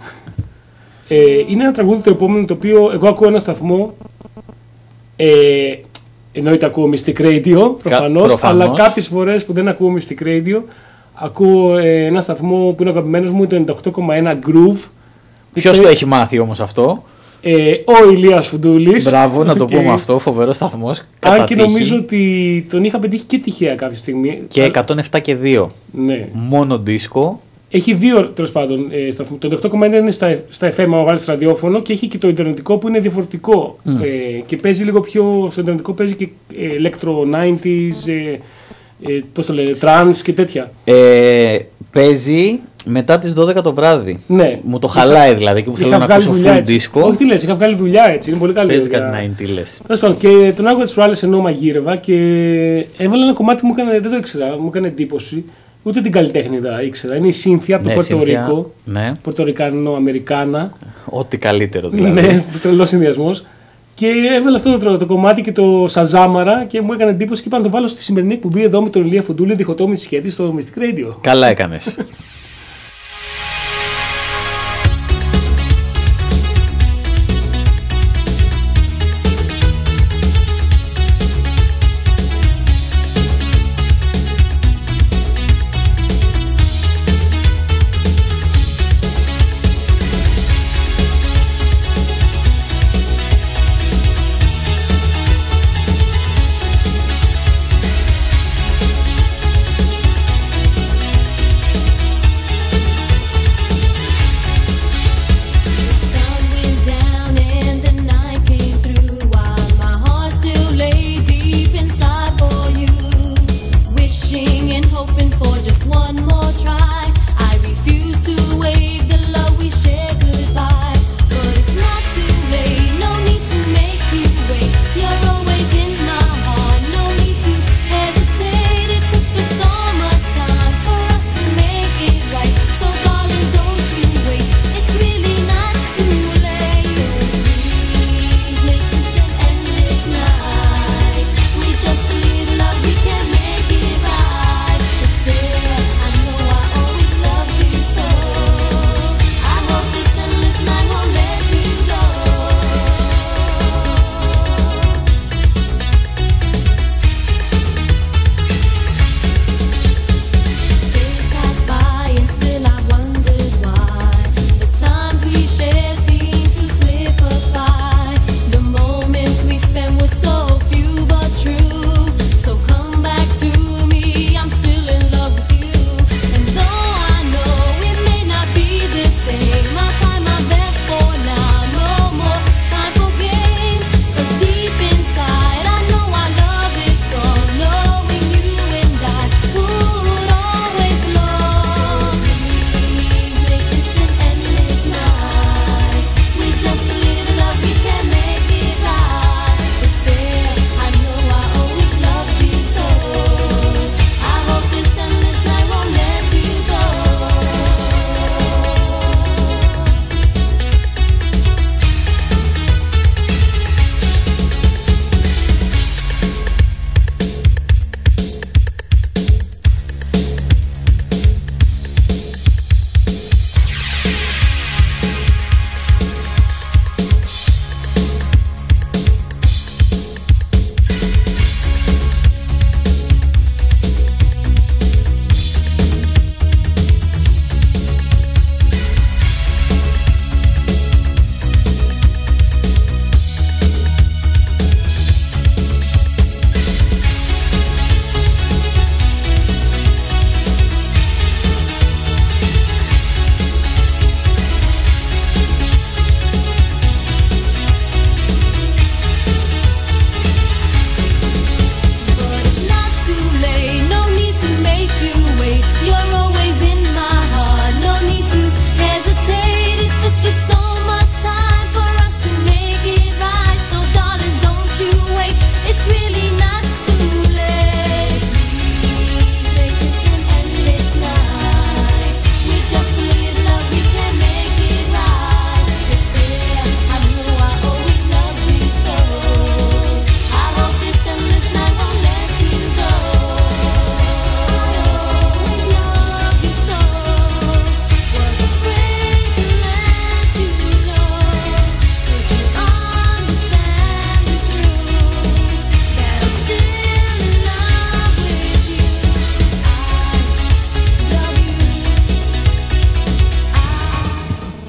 Ε, είναι ένα τραγούδι το επόμενο το οποίο εγώ ακούω ένα σταθμό. Ε, εννοείται ακούω Mystic Radio προφανώς, προφανώς. αλλά κάποιες φορές που δεν ακούω Mystic Radio ακούω ε, ένα σταθμό που είναι ο αγαπημένος μου το 98,1 Groove Ποιος που το παι- έχει μάθει όμως αυτό; ε, ο Ηλίας Φουντούλης Μπράβο, να το Και- πούμε αυτό. Φοβερός σταθμός. αν και νομίζω ότι τον είχα πετύχει και τυχαία κάποια στιγμή Και 107 και 2. ναι. Μόνο δίσκο. Έχει δύο τέλος πάντων ε, σταθμού. Το 8,1 είναι στα, στα FM, άμα βάλει ραδιόφωνο, και έχει και το Ιντερνετικό που είναι διαφορετικό. Ε, και παίζει λίγο πιο. Στο Ιντερνετικό παίζει και ε, electro 90s, ε, ε, πώς το λένε, trance και τέτοια. Ε, παίζει μετά τις 12 το βράδυ. Ναι. Μου το χαλάει δηλαδή και που θέλω Είχα να βγάλει ακούσω δουλειά full έτσι. disco. Όχι τι λες, είχα βγάλει δουλειά έτσι. Είναι πολύ καλή. Παίζει δουλειά. κάτι 90 λες. Τέλος πάντων, και τον άκουγα τι προάλλε ενώ μαγείρευα και έβαλα ένα κομμάτι που μου έκανε, δεν το ήξερα, μου έκανε εντύπωση. Ούτε την καλλιτέχνηδα ήξερα. Είναι η Σύνθια από το Πορτορίκο. Ναι, Πορτορικανό-Αμερικάνα. ό,τι καλύτερο δηλαδή. Ναι, τρελός συνδυασμός. Και έβαλα αυτό το, το κομμάτι και το σαζάμαρα και μου έκανε εντύπωση και είπα να το βάλω στη σημερινή εκπομπή εδώ με τον Ηλία Φουντούλη, διχοτόμη σχέτη στο Mystic Radio. Καλά έκανες.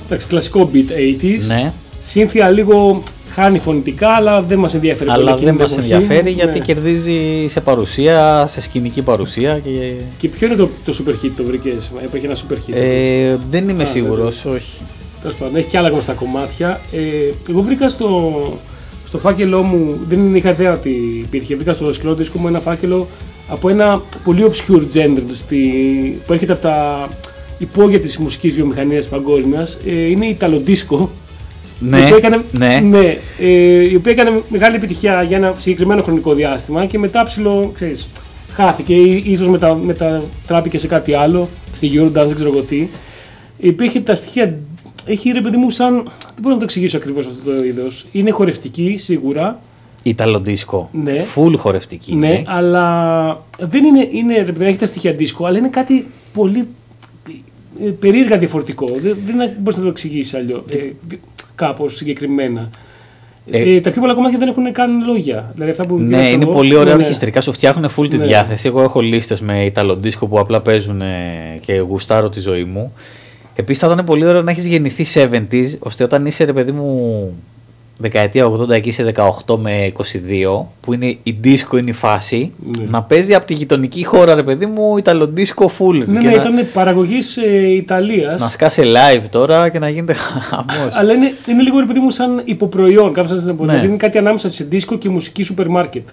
Εντάξει, κλασικό beat 80s. Ναι, Σύνθια λίγο χάνει φωνητικά, αλλά δεν μας ενδιαφέρει πολύ. αλλά εκείνη δεν την μας εποχή. ενδιαφέρει γιατί Ναι. κερδίζει σε παρουσία, σε σκηνική παρουσία και... Και ποιο είναι το, το super hit, το βρήκες. Έχει ένα super hit. Ε, δεν είμαι Α, σίγουρος, όχι. Τέλος πάντων, έχει και άλλα γνωστά κομμάτια. Ε, εγώ βρήκα στο, στο φάκελό μου, δεν είχα ιδέα ότι υπήρχε. Βρήκα στο σκληρό δίσκο μου ένα φάκελο από ένα πολύ obscure genre στη, που έρχεται από τα υπόγεια της μουσικής βιομηχανίας παγκόσμιας. Ε, είναι η Ιταλοντίσκο. Ναι, η οποία έκανε, ναι. ναι, ε, η οποία έκανε μεγάλη επιτυχία για ένα συγκεκριμένο χρονικό διάστημα και μετά ψηλό, ξέρεις, χάθηκε ή ίσως μετα, μετατράπηκε σε κάτι άλλο, στη Eurodance, δεν ξέρω εγώ τι. Υπήρχε τα στοιχεία, έχει ρε παιδί μου σαν, δεν μπορώ να το εξηγήσω ακριβώς αυτό το είδος. Είναι χορευτική σίγουρα, Ιταλοντίσκο. Ναι. Full χορευτική. ναι, αλλά δεν είναι, είναι ρε παιδί μου, έχει τα στοιχεία δίσκο, αλλά είναι κάτι πολύ ε, περίεργα διαφορετικό. Δεν, δεν μπορείς να το εξηγήσεις αλλιώς. Ε, κάπως συγκεκριμένα. Ε, Ε, τα πιο πολλά κομμάτια δεν έχουν καν λόγια. Δηλαδή αυτά που Ναι, διάλεξα είναι εγώ, πολύ ωραία ναι, ναι. ορχιστρικά, σου φτιάχνουν full τη Ναι. διάθεση. Εγώ έχω λίστες με Ιταλοντίσκο που απλά παίζουν ε, και γουστάρω τη ζωή μου. Επίσης θα ήταν πολύ ωραίο να έχεις γεννηθεί 70s, ώστε όταν είσαι ρε παιδί μου δεκαετία 80 εκεί σε 18 με 22, που είναι η disco είναι η φάση, Ναι. να παίζει από τη γειτονική χώρα ρε παιδί μου Ιταλοντίσκο full. Ναι, και ναι, να, ήταν παραγωγής ε, Ιταλίας. να σκάσει live τώρα και να γίνεται χαμός. Αλλά είναι, είναι λίγο ρε παιδί μου σαν υποπροϊόν. Κάπως έτσι να πω. Ναι. Δηλαδή είναι κάτι ανάμεσα σε δίσκο και μουσική σούπερ μάρκετ.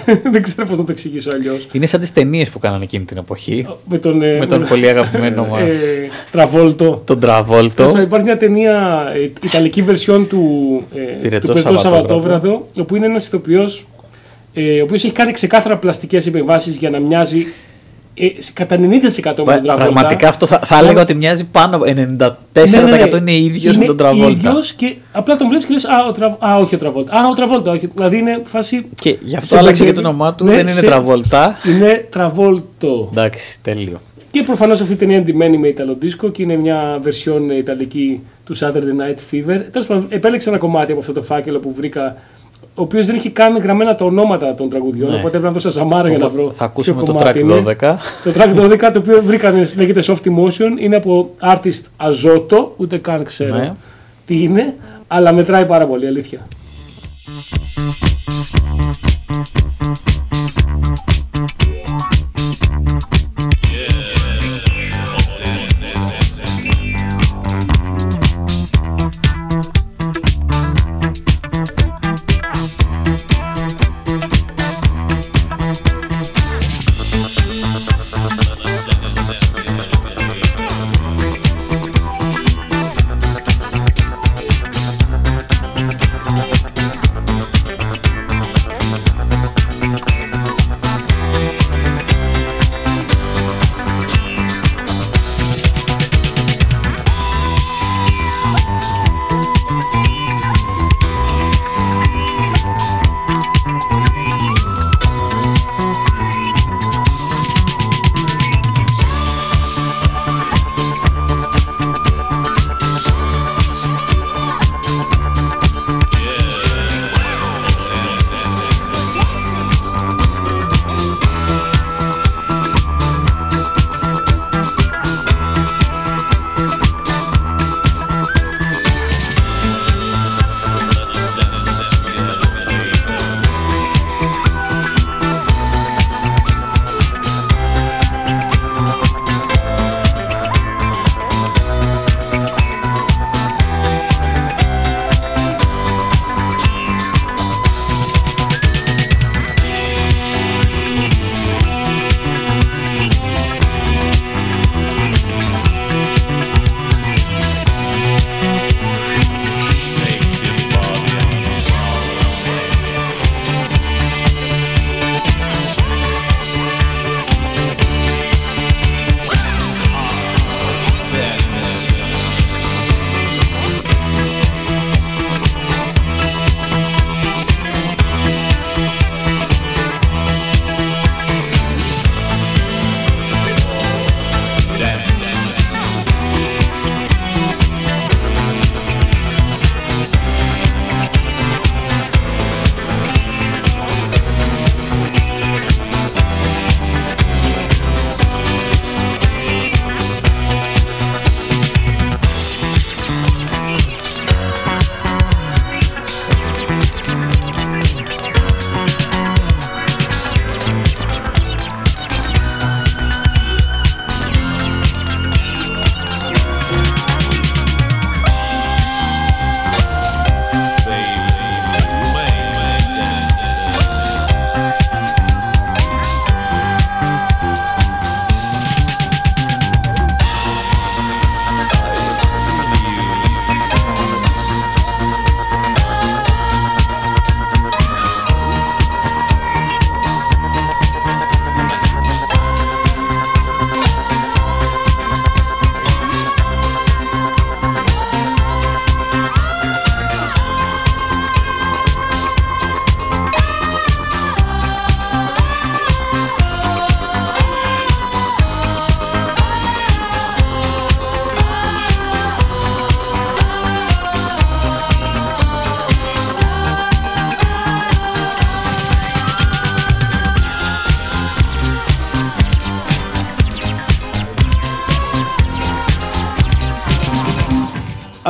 δεν ξέρω πώς να το εξηγήσω αλλιώς. Είναι σαν τις ταινίες που κάνανε εκείνη την εποχή. Με τον, ε, με τον πολύ αγαπημένο μας ε, Τραβόλτο. τον Τραβόλτο. Τέλος πάντων, Υπάρχει μια ταινία, ε, ιταλική version του, ε, Πυρετό του Πυρετός Σαββατόβραδο. Σαββατόβραδο, όπου είναι ένας ηθοποιός ε, ο οποίος έχει κάνει ξεκάθαρα πλαστικές επεμβάσεις για να μοιάζει ε, σε- κατά 90% με τον Τραβόλτα. Πραγματικά αυτό θα, θα έλεγα ότι μοιάζει πάνω από 94% είναι ίδιος με τον Τραβόλτα. Ναι, ίδιος και απλά τον βλέπεις και λες: Α, ο Τρα- α, όχι ο Τραβόλτα. Α, ο Τραβόλτα, όχι. Δηλαδή είναι φάση. Και γι' αυτό σε άλλαξε και το μπερδεύει. όνομά του, Ναι, δεν είναι σε- Τραβολτά. Είναι Τραβόλτο. Εντάξει, τέλειο. Και προφανώς αυτή η ταινία είναι ντυμένη με Ιταλο Disco και είναι μια version ιταλική του Saturday Night Fever. Τέλος πάντων, επέλεξα ένα κομμάτι από αυτό το φάκελο που βρήκα, ο οποίος δεν είχε καν γραμμένα τα ονόματα των τραγουδιών. Ναι. Οπότε έπρεπε να δώσω ζαμάρα για να βρω. Θα ακούσουμε ποιο το κομμάτι track είναι. 12. Το track 12 το οποίο βρήκα λέγεται Soft Emotion. Είναι από artist Azoto, ούτε καν ξέρω Ναι. τι είναι, αλλά μετράει πάρα πολύ, αλήθεια.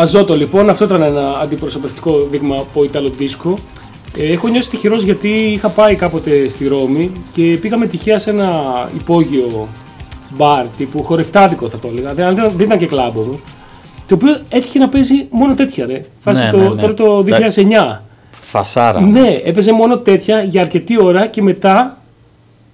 Αζότο λοιπόν, αυτό ήταν ένα αντιπροσωπευτικό δείγμα από Ιταλο Disco. Ε, έχω νιώσει τυχερός γιατί είχα πάει κάποτε στη Ρώμη και πήγαμε τυχαία σε ένα υπόγειο μπαρ τύπου χορευτάδικο θα το έλεγα. Δεν, δεν, δεν ήταν και κλαμπ όμως. Το οποίο έτυχε να παίζει μόνο τέτοια ρε. Φάση Ναι, το, ναι, ναι. τώρα το 2009. Φασάρα. Ναι, έπαιζε μόνο τέτοια για αρκετή ώρα και μετά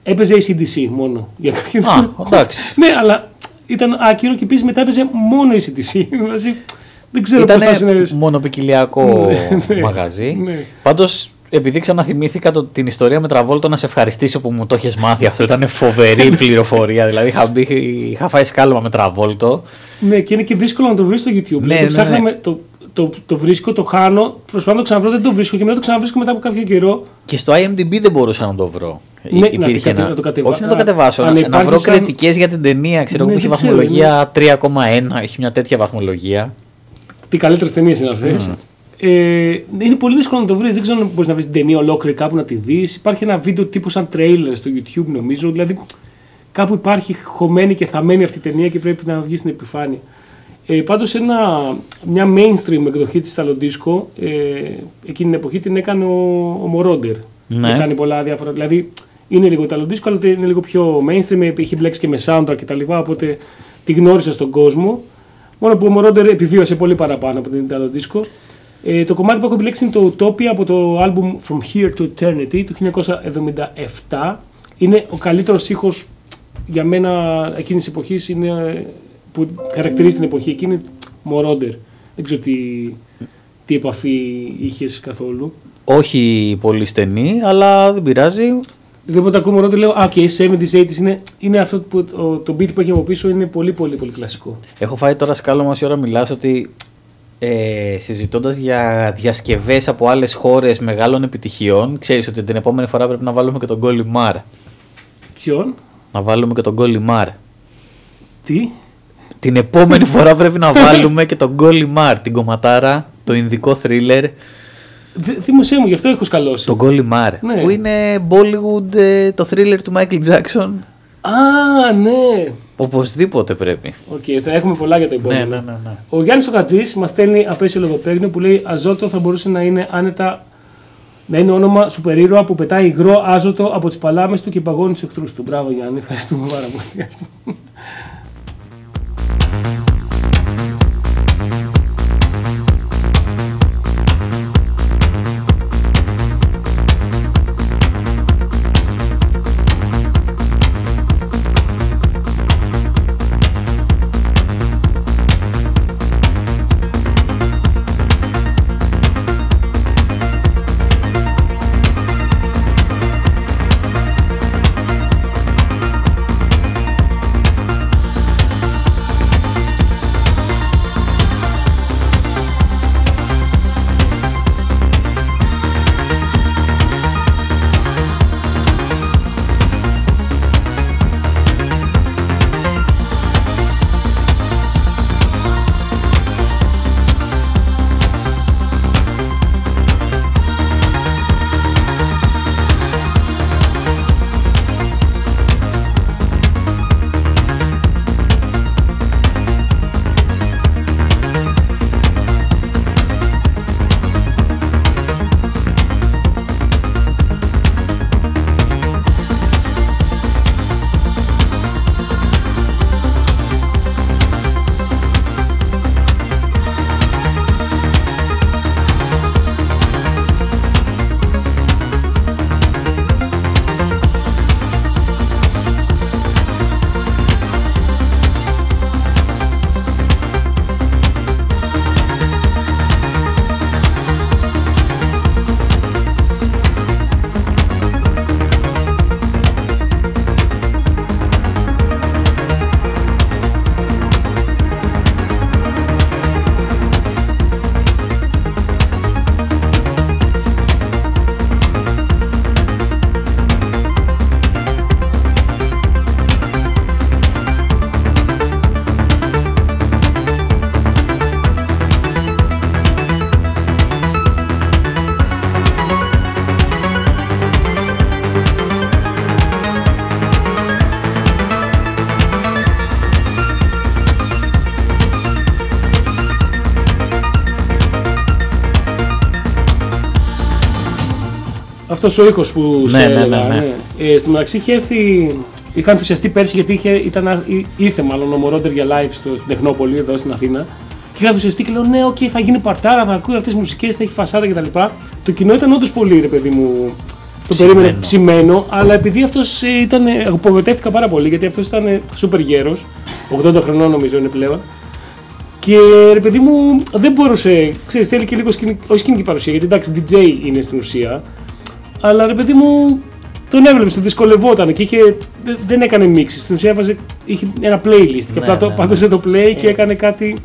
έπαιζε ACDC μόνο. Για κάποιο Α, λόγο. εντάξει. ναι, αλλά ήταν άκυρο και επίσης μετά έπαιζε μόνο ACDC. Δηλαδή, δεν ξέρω πώς θα Ήταν συνέβη. μονοπικιλιακό Ναι, ναι. μαγαζί. Ναι. Πάντως, επειδή ξαναθυμήθηκα το, την ιστορία με Τραβόλτο, να σε ευχαριστήσω που μου το έχεις μάθει αυτό. Ήταν φοβερή πληροφορία. δηλαδή, είχα, μπει, είχα φάει σκάλωμα με Τραβόλτο. Ναι, και είναι και δύσκολο να το βρεις στο YouTube. Ναι, δηλαδή, ναι, ψάχναμε, το, το, το βρίσκω, το χάνω, προσπαθώ να το ξαναβρω, δεν το βρίσκω και μετά το ξαναβρίσκω μετά από κάποιο καιρό. Και στο IMDb δεν μπορούσα να το βρω. Ναι, Υπήρχε να το κατε- ένα- να το κατεβα- Όχι να το α, κατεβάσω, αν να, να υπάρχει βρω σαν- κριτικές για την ταινία. Ξέρω Ναι, εγώ που έχει δεν ξέρω, βαθμολογία 3,1, έχει μια τέτοια βαθμολογία. Τι καλύτερες ταινίες είναι αυτές. Ε, είναι πολύ δύσκολο να το βρεις. Δεν ξέρω αν μπορείς να βρεις την ταινία ολόκληρη κάπου να τη δεις. Υπάρχει ένα βίντεο τύπου σαν τρέιλερ στο YouTube νομίζω. Δηλαδή κάπου υπάρχει χωμένη και θαμένη αυτή η ταινία και πρέπει να βγει στην επιφάνεια. Ε, Πάντως μια mainstream εκδοχή της Disco ε, εκείνη την εποχή την έκανε ο, ο Μορόντερ. Ναι. Έκανε πολλά διάφορα. Δηλαδή είναι λίγο Disco αλλά είναι λίγο πιο mainstream. Έχει μπλέξει και με soundtrack κτλ. Οπότε τη γνώρισε στον κόσμο. Μόνο που ο Μορόντερ επιβίωσε πολύ παραπάνω από την Italo Disco. Ε, το κομμάτι που έχω επιλέξει είναι το Utopia από το album From Here to Eternity του 1977. Είναι ο καλύτερος ήχος για μένα εκείνης της εποχής είναι, που χαρακτηρίζει την εποχή εκείνη Μορόντερ. Δεν ξέρω τι, τι επαφή είχες καθόλου. Όχι πολύ στενή, αλλά δεν πειράζει. Δηλαδή όποτε ακούω Μορόντερ λέω «Α, και 70s, 80s είναι, είναι αυτό που το, το beat που έχει από πίσω είναι πολύ πολύ πολύ κλασικό». Έχω φάει τώρα σκάλωμα όση ώρα μιλάς ότι ε, συζητώντας για διασκευές από άλλες χώρες μεγάλων επιτυχιών, ξέρεις ότι την επόμενη φορά πρέπει να βάλουμε και τον Γκόλι Μαρ. Ποιον, Να βάλουμε και τον Γκόλι Μαρ. τι, Την επόμενη φορά πρέπει να βάλουμε και τον Goli Mar, την κομματάρα, το ινδικό Thriller, Δε- θύμισέ μου, γι' αυτό έχω σκαλώσει. τον Goli Mar, Ναι. που είναι Bollywood ε, το Thriller του Michael Jackson. Α, ναι. Οπωσδήποτε πρέπει. Οκ, θα έχουμε πολλά για το επόμενο. Ναι, ναι, ναι, ναι. Ο Γιάννης ο Κατζής μας στέλνει απαίσιο λογοπαίγνιο που λέει Αζότο θα μπορούσε να είναι άνετα να είναι όνομα σούπερ ήρωα που πετάει υγρό άζωτο από τις παλάμες του και παγώνει τους εχθρούς του. Μπράβο Γιάννη, ευχαριστούμε πάρα πολύ. Αυτός ο ήχος που Ναι, σε ναι, έλεγα. ναι, ναι. ναι. Ε, στο μεταξύ είχε έρθει. Είχα ενθουσιαστεί πέρσι γιατί είχε, ήταν, α- ή- ήρθε μάλλον ο Moroder για live στο, στην Τεχνόπολη εδώ στην Αθήνα. Και είχα ενθουσιαστεί και λέω: Ναι, οκ, θα γίνει παρτάρα, θα ακούει αυτές τις μουσικές, θα έχει φασάδα κτλ. Το κοινό ήταν όντως πολύ, ρε παιδί μου. Το Ψημένο. περίμενε ψημένο, αλλά επειδή αυτός ήταν. Απογοητεύτηκα πάρα πολύ γιατί αυτός ήταν σούπερ γέρος. 80 χρονών νομίζω είναι πλέον. Και ρε παιδί μου δεν μπορούσε. Ξέρεις, θέλει και λίγο σκηνική, όχι σκηνική παρουσία, γιατί εντάξει, DJ είναι στην ουσία. Αλλά ρε παιδί μου τον έβλεπες, τον δυσκολευόταν και είχε, δεν- δεν έκανε μίξη. Στην ουσία έβαζε, είχε ένα playlist και Ναι, απλά το ναι, ναι. πάτωσε το play και έκανε κάτι.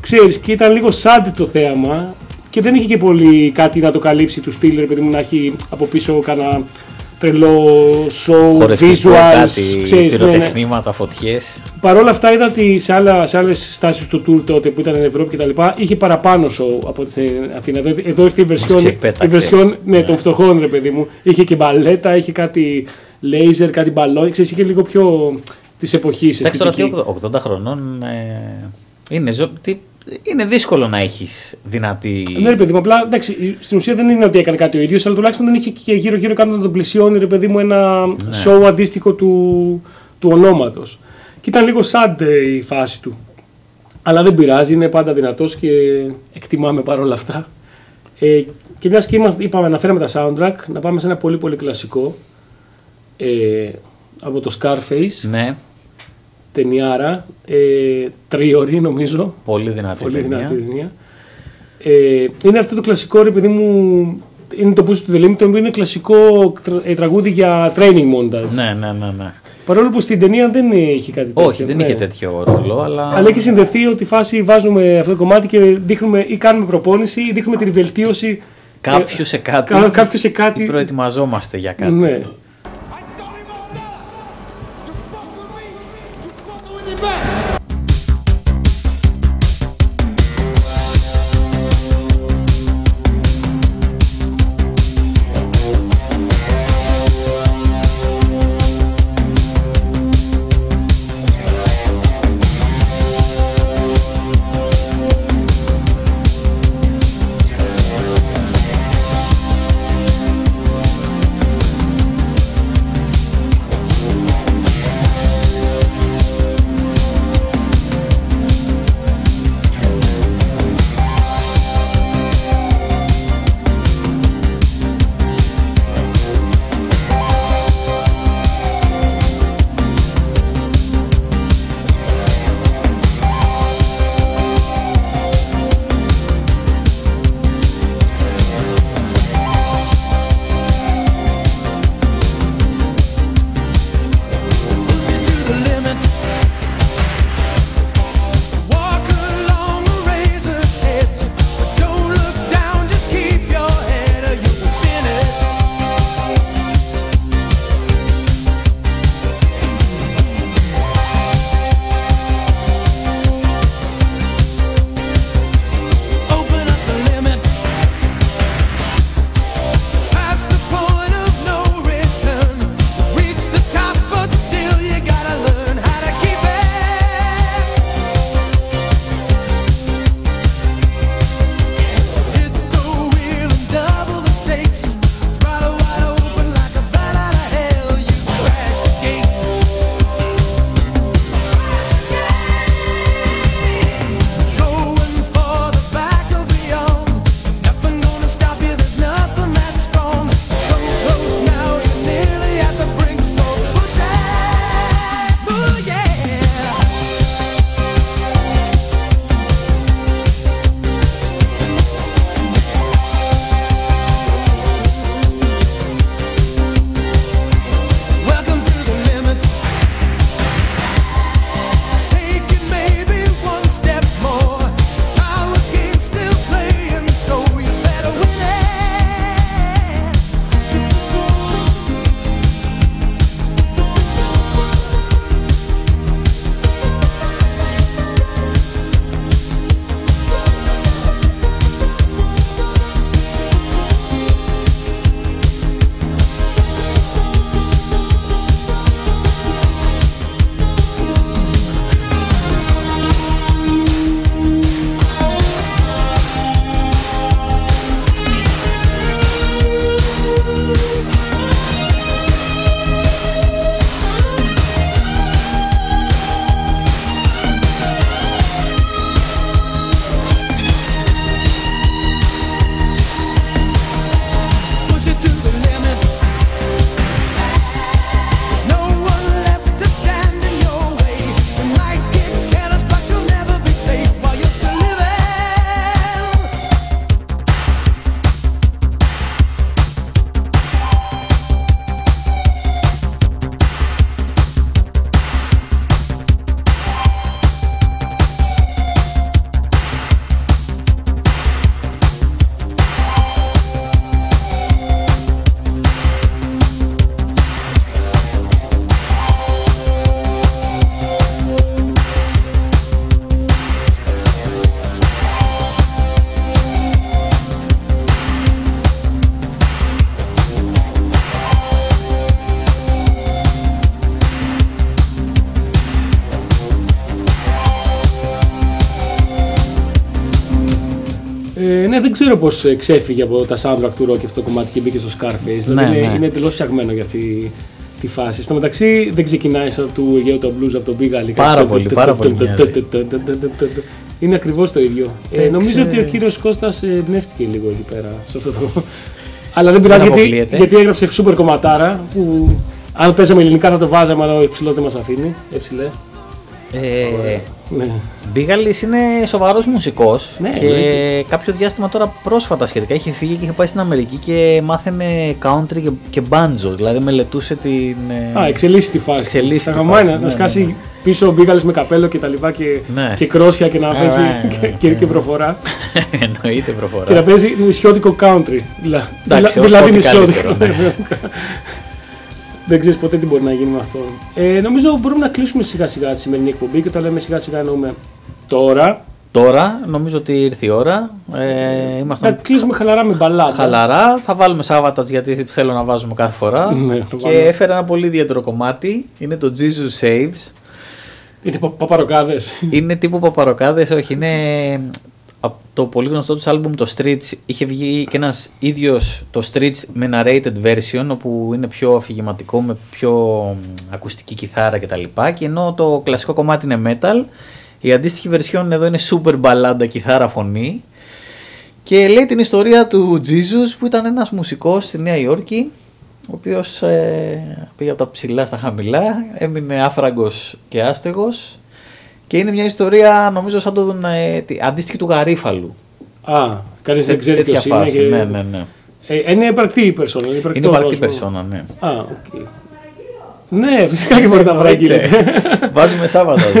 Ξέρεις, και ήταν λίγο sad το θέαμα και δεν είχε και πολύ κάτι να το καλύψει του στυλ, ρε παιδί μου, να έχει από πίσω κάνα τρελό show, Χορευτικό visuals, κάτι, ξέρεις, ναι, ναι. πυροτεχνήματα, φωτιές. Παρ' όλα αυτά είδα ότι σε, άλλα, σε άλλες στάσεις του tour τότε που ήταν στην Ευρώπη κτλ. είχε παραπάνω show από ό,τι στην Αθήνα. Εδώ, εδώ ήρθε η version, ξεπέταξε. η version ναι, των φτωχών ρε παιδί μου. Είχε και μπαλέτα, είχε κάτι laser, κάτι μπαλόνι. Ξέρεις, είχε λίγο πιο της εποχής Εντάξει τώρα τι αισθητική. 80 χρονών ε, είναι, ζω- τι- είναι δύσκολο να έχεις δυνατή... Ναι, ρε παιδί μου, απλά εντάξει, στην ουσία δεν είναι ότι έκανε κάτι ο ίδιος, αλλά τουλάχιστον δεν είχε και γύρω-γύρω κάτω να τον πλησιώνει, ρε παιδί μου, ένα Ναι. show αντίστοιχο του, του ονόματος. Και ήταν λίγο sad ε, η φάση του. Αλλά δεν πειράζει, είναι πάντα δυνατός και εκτιμάμε παρόλα αυτά. Ε, και μιας και είμαστε, είπαμε, αναφέραμε τα soundtrack, να πάμε σε ένα πολύ πολύ κλασικό. Ε, από το Scarface, Ναι, ταινιάρα, ε, τρίωρη νομίζω. πολύ δυνατή Πολύ ταινία. δυνατή ταινία. Ε, είναι αυτό το κλασικό, ρε παιδί μου, είναι το Push to the Limit, το οποίο είναι κλασικό τρα- ε, τραγούδι για training montage. Ναι, ναι, ναι, ναι. Παρόλο που στην ταινία δεν είχε κάτι τέτοιο. Όχι, δεν ναι. είχε τέτοιο ρόλο, αλλά... Αλλά έχει συνδεθεί ότι φάση βάζουμε αυτό το κομμάτι και δείχνουμε ή κάνουμε προπόνηση ή δείχνουμε την βελτίωση Κάποιου ε, σε κάτι. κα- κάποιου σε κάτι. Προετοιμαζόμαστε για κάτι. Ναι. Δεν ξέρω πώς ξέφυγε από τα soundtrack του rock αυτό το κομμάτι και μπήκε στο Scarface. Δηλαδή Ναι, είναι, ναι. είναι εντελώς φτιαγμένο για αυτή τη φάση. Στο μεταξύ δεν ξεκινάει σαν του Αιγαίου τα blues από τον Big Alley. Πάρα πολύ, πάρα πολύ μοιάζει. Είναι ακριβώς το ίδιο. Ε, Δεν νομίζω ξέρω. ότι ο κύριος Κώστας εμπνεύστηκε λίγο εκεί πέρα σε αυτό το. Αλλά δεν πειράζει γιατί, αποκλείεται. γιατί έγραψε σούπερ κομματάρα που αν παίζαμε ελληνικά θα το βάζαμε, αλλά ο υψηλός δεν μας αφήνει. Εψηλέ. Ε, Ναι. Μπίγαλης είναι σοβαρός μουσικός Ναι, και εννοείται. κάποιο διάστημα τώρα πρόσφατα σχετικά είχε φύγει και είχε πάει στην Αμερική και μάθαινε country και, και banjo, δηλαδή μελετούσε την... ε, Α, εξελίσσει τη φάση. Εξελίσσει Θα τη γαμάει φάση, να, ναι, να σκάσει ναι, ναι. πίσω ο Μπίγαλης με καπέλο και τα λοιπά και, Ναι. και κρόσια και να Ναι, παίζει ναι, και, ναι, και, ναι. και προφορά. Εννοείται προφορά. και να παίζει νησιώτικο country. Δηλα, Εντάξει, δηλα- δηλαδή ό,τι νησιώτικο. καλύτερο, ναι. Δεν ξέρεις ποτέ τι μπορεί να γίνει με αυτό. Ε, νομίζω μπορούμε να κλείσουμε σιγά σιγά τη σημερινή εκπομπή και όταν λέμε σιγά σιγά εννοούμε τώρα. Τώρα νομίζω ότι ήρθε η ώρα. Ε, Να ήμασταν κλείσουμε χαλαρά με μπαλάντα. χαλαρά. Θα βάλουμε Σάββατας γιατί θέλω να βάζουμε κάθε φορά. Ναι, το και βάλουμε. έφερα ένα πολύ ιδιαίτερο κομμάτι. Είναι το Jesus Saves. Είναι πα, παπαροκάδες. Είναι τύπου παπαροκάδες, όχι, είναι από το πολύ γνωστό τους άλμπουμ το Streets είχε βγει και ένας ίδιος το Streets με narrated version όπου είναι πιο αφηγηματικό με πιο μ, ακουστική κιθάρα κτλ. Και ενώ το κλασικό κομμάτι είναι metal η αντίστοιχη version εδώ είναι super μπαλάντα κιθάρα φωνή και λέει την ιστορία του Jesus που ήταν ένας μουσικός στη Νέα Υόρκη ο οποίος ε, πήγε από τα ψηλά στα χαμηλά, έμεινε άφραγκος και άστεγος και είναι μια ιστορία νομίζω σαν το ε, τι- αντίστοιχη του Γαρίφαλου. Α, κανείς δεν ξέρει Τέτοια ποιος είναι. φάση, Και... Ναι, ναι, ναι. Ε, είναι υπαρκτή η περσόνα. Είναι υπαρκτό Είναι υπαρκτή ρόλος. περσόνα, ναι. Α, οκ. Ναι, φυσικά και μπορεί να παραγγείλετε. Βάζουμε Σάββατα.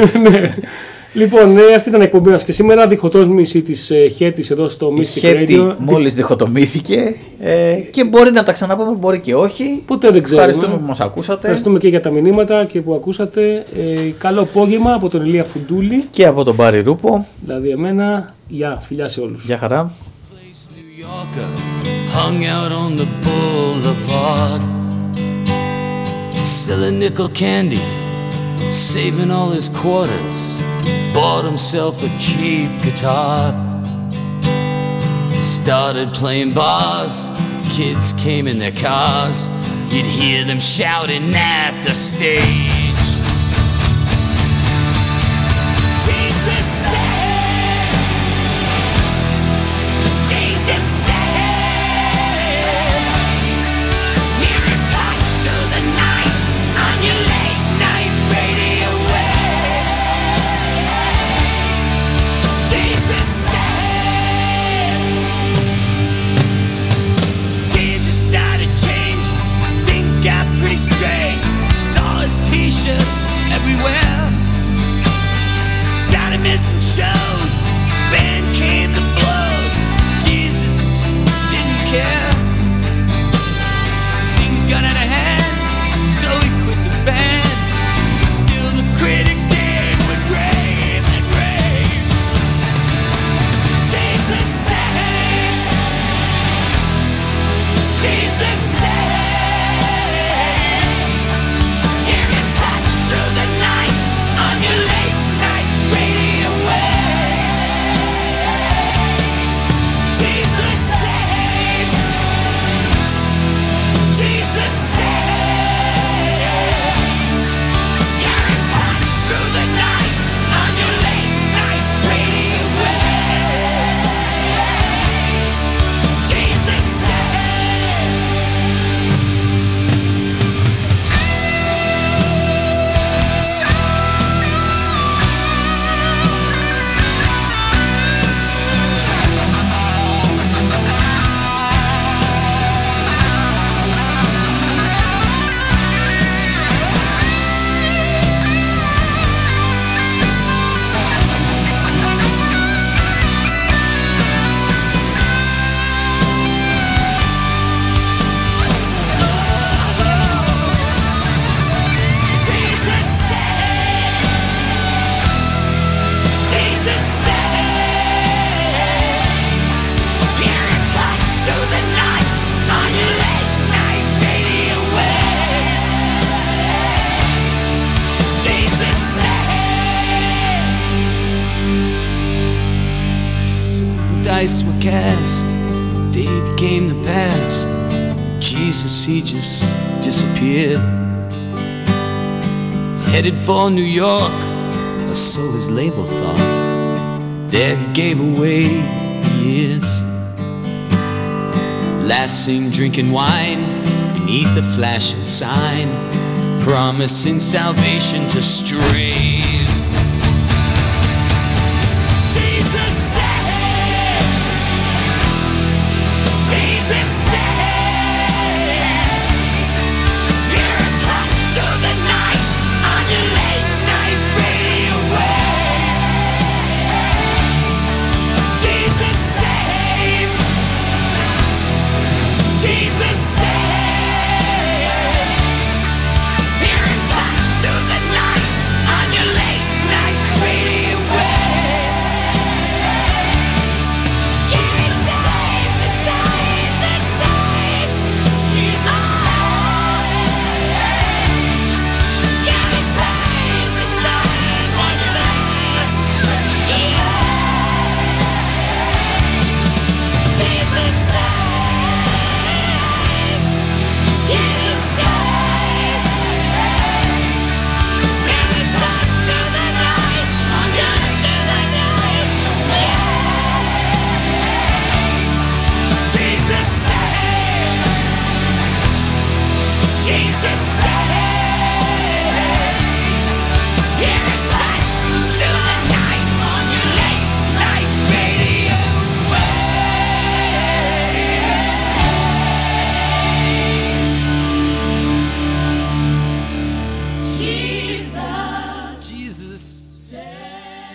ναι. Λοιπόν, ε, αυτή ήταν η εκπομπή μας και σήμερα. Διχοτόμηση της ε, Χαίτης εδώ στο Η Mystic Χαίτη Radio. μόλις διχοτομήθηκε ε, και μπορεί να τα ξαναπούμε, μπορεί και όχι. Ποτέ δεν ξέρουμε. Ευχαριστούμε που μας ακούσατε Ευχαριστούμε και για τα μηνύματα και που ακούσατε. Ε, καλό απόγευμα από τον Ηλία Φουντούλη, και από τον Μπάρι Ρούπο. δηλαδή εμένα. Γεια, φιλιά σε όλους. Γεια χαρά. New Yorker hung out on the boulevard, selling nickel candy, saving all his quarters, bought himself a cheap guitar. Started playing bars, kids came in their cars, you'd hear them shouting at the stage. headed for New York, or so his label thought. There he gave away the years. Last seen drinking wine beneath a flashing sign, promising salvation to stray.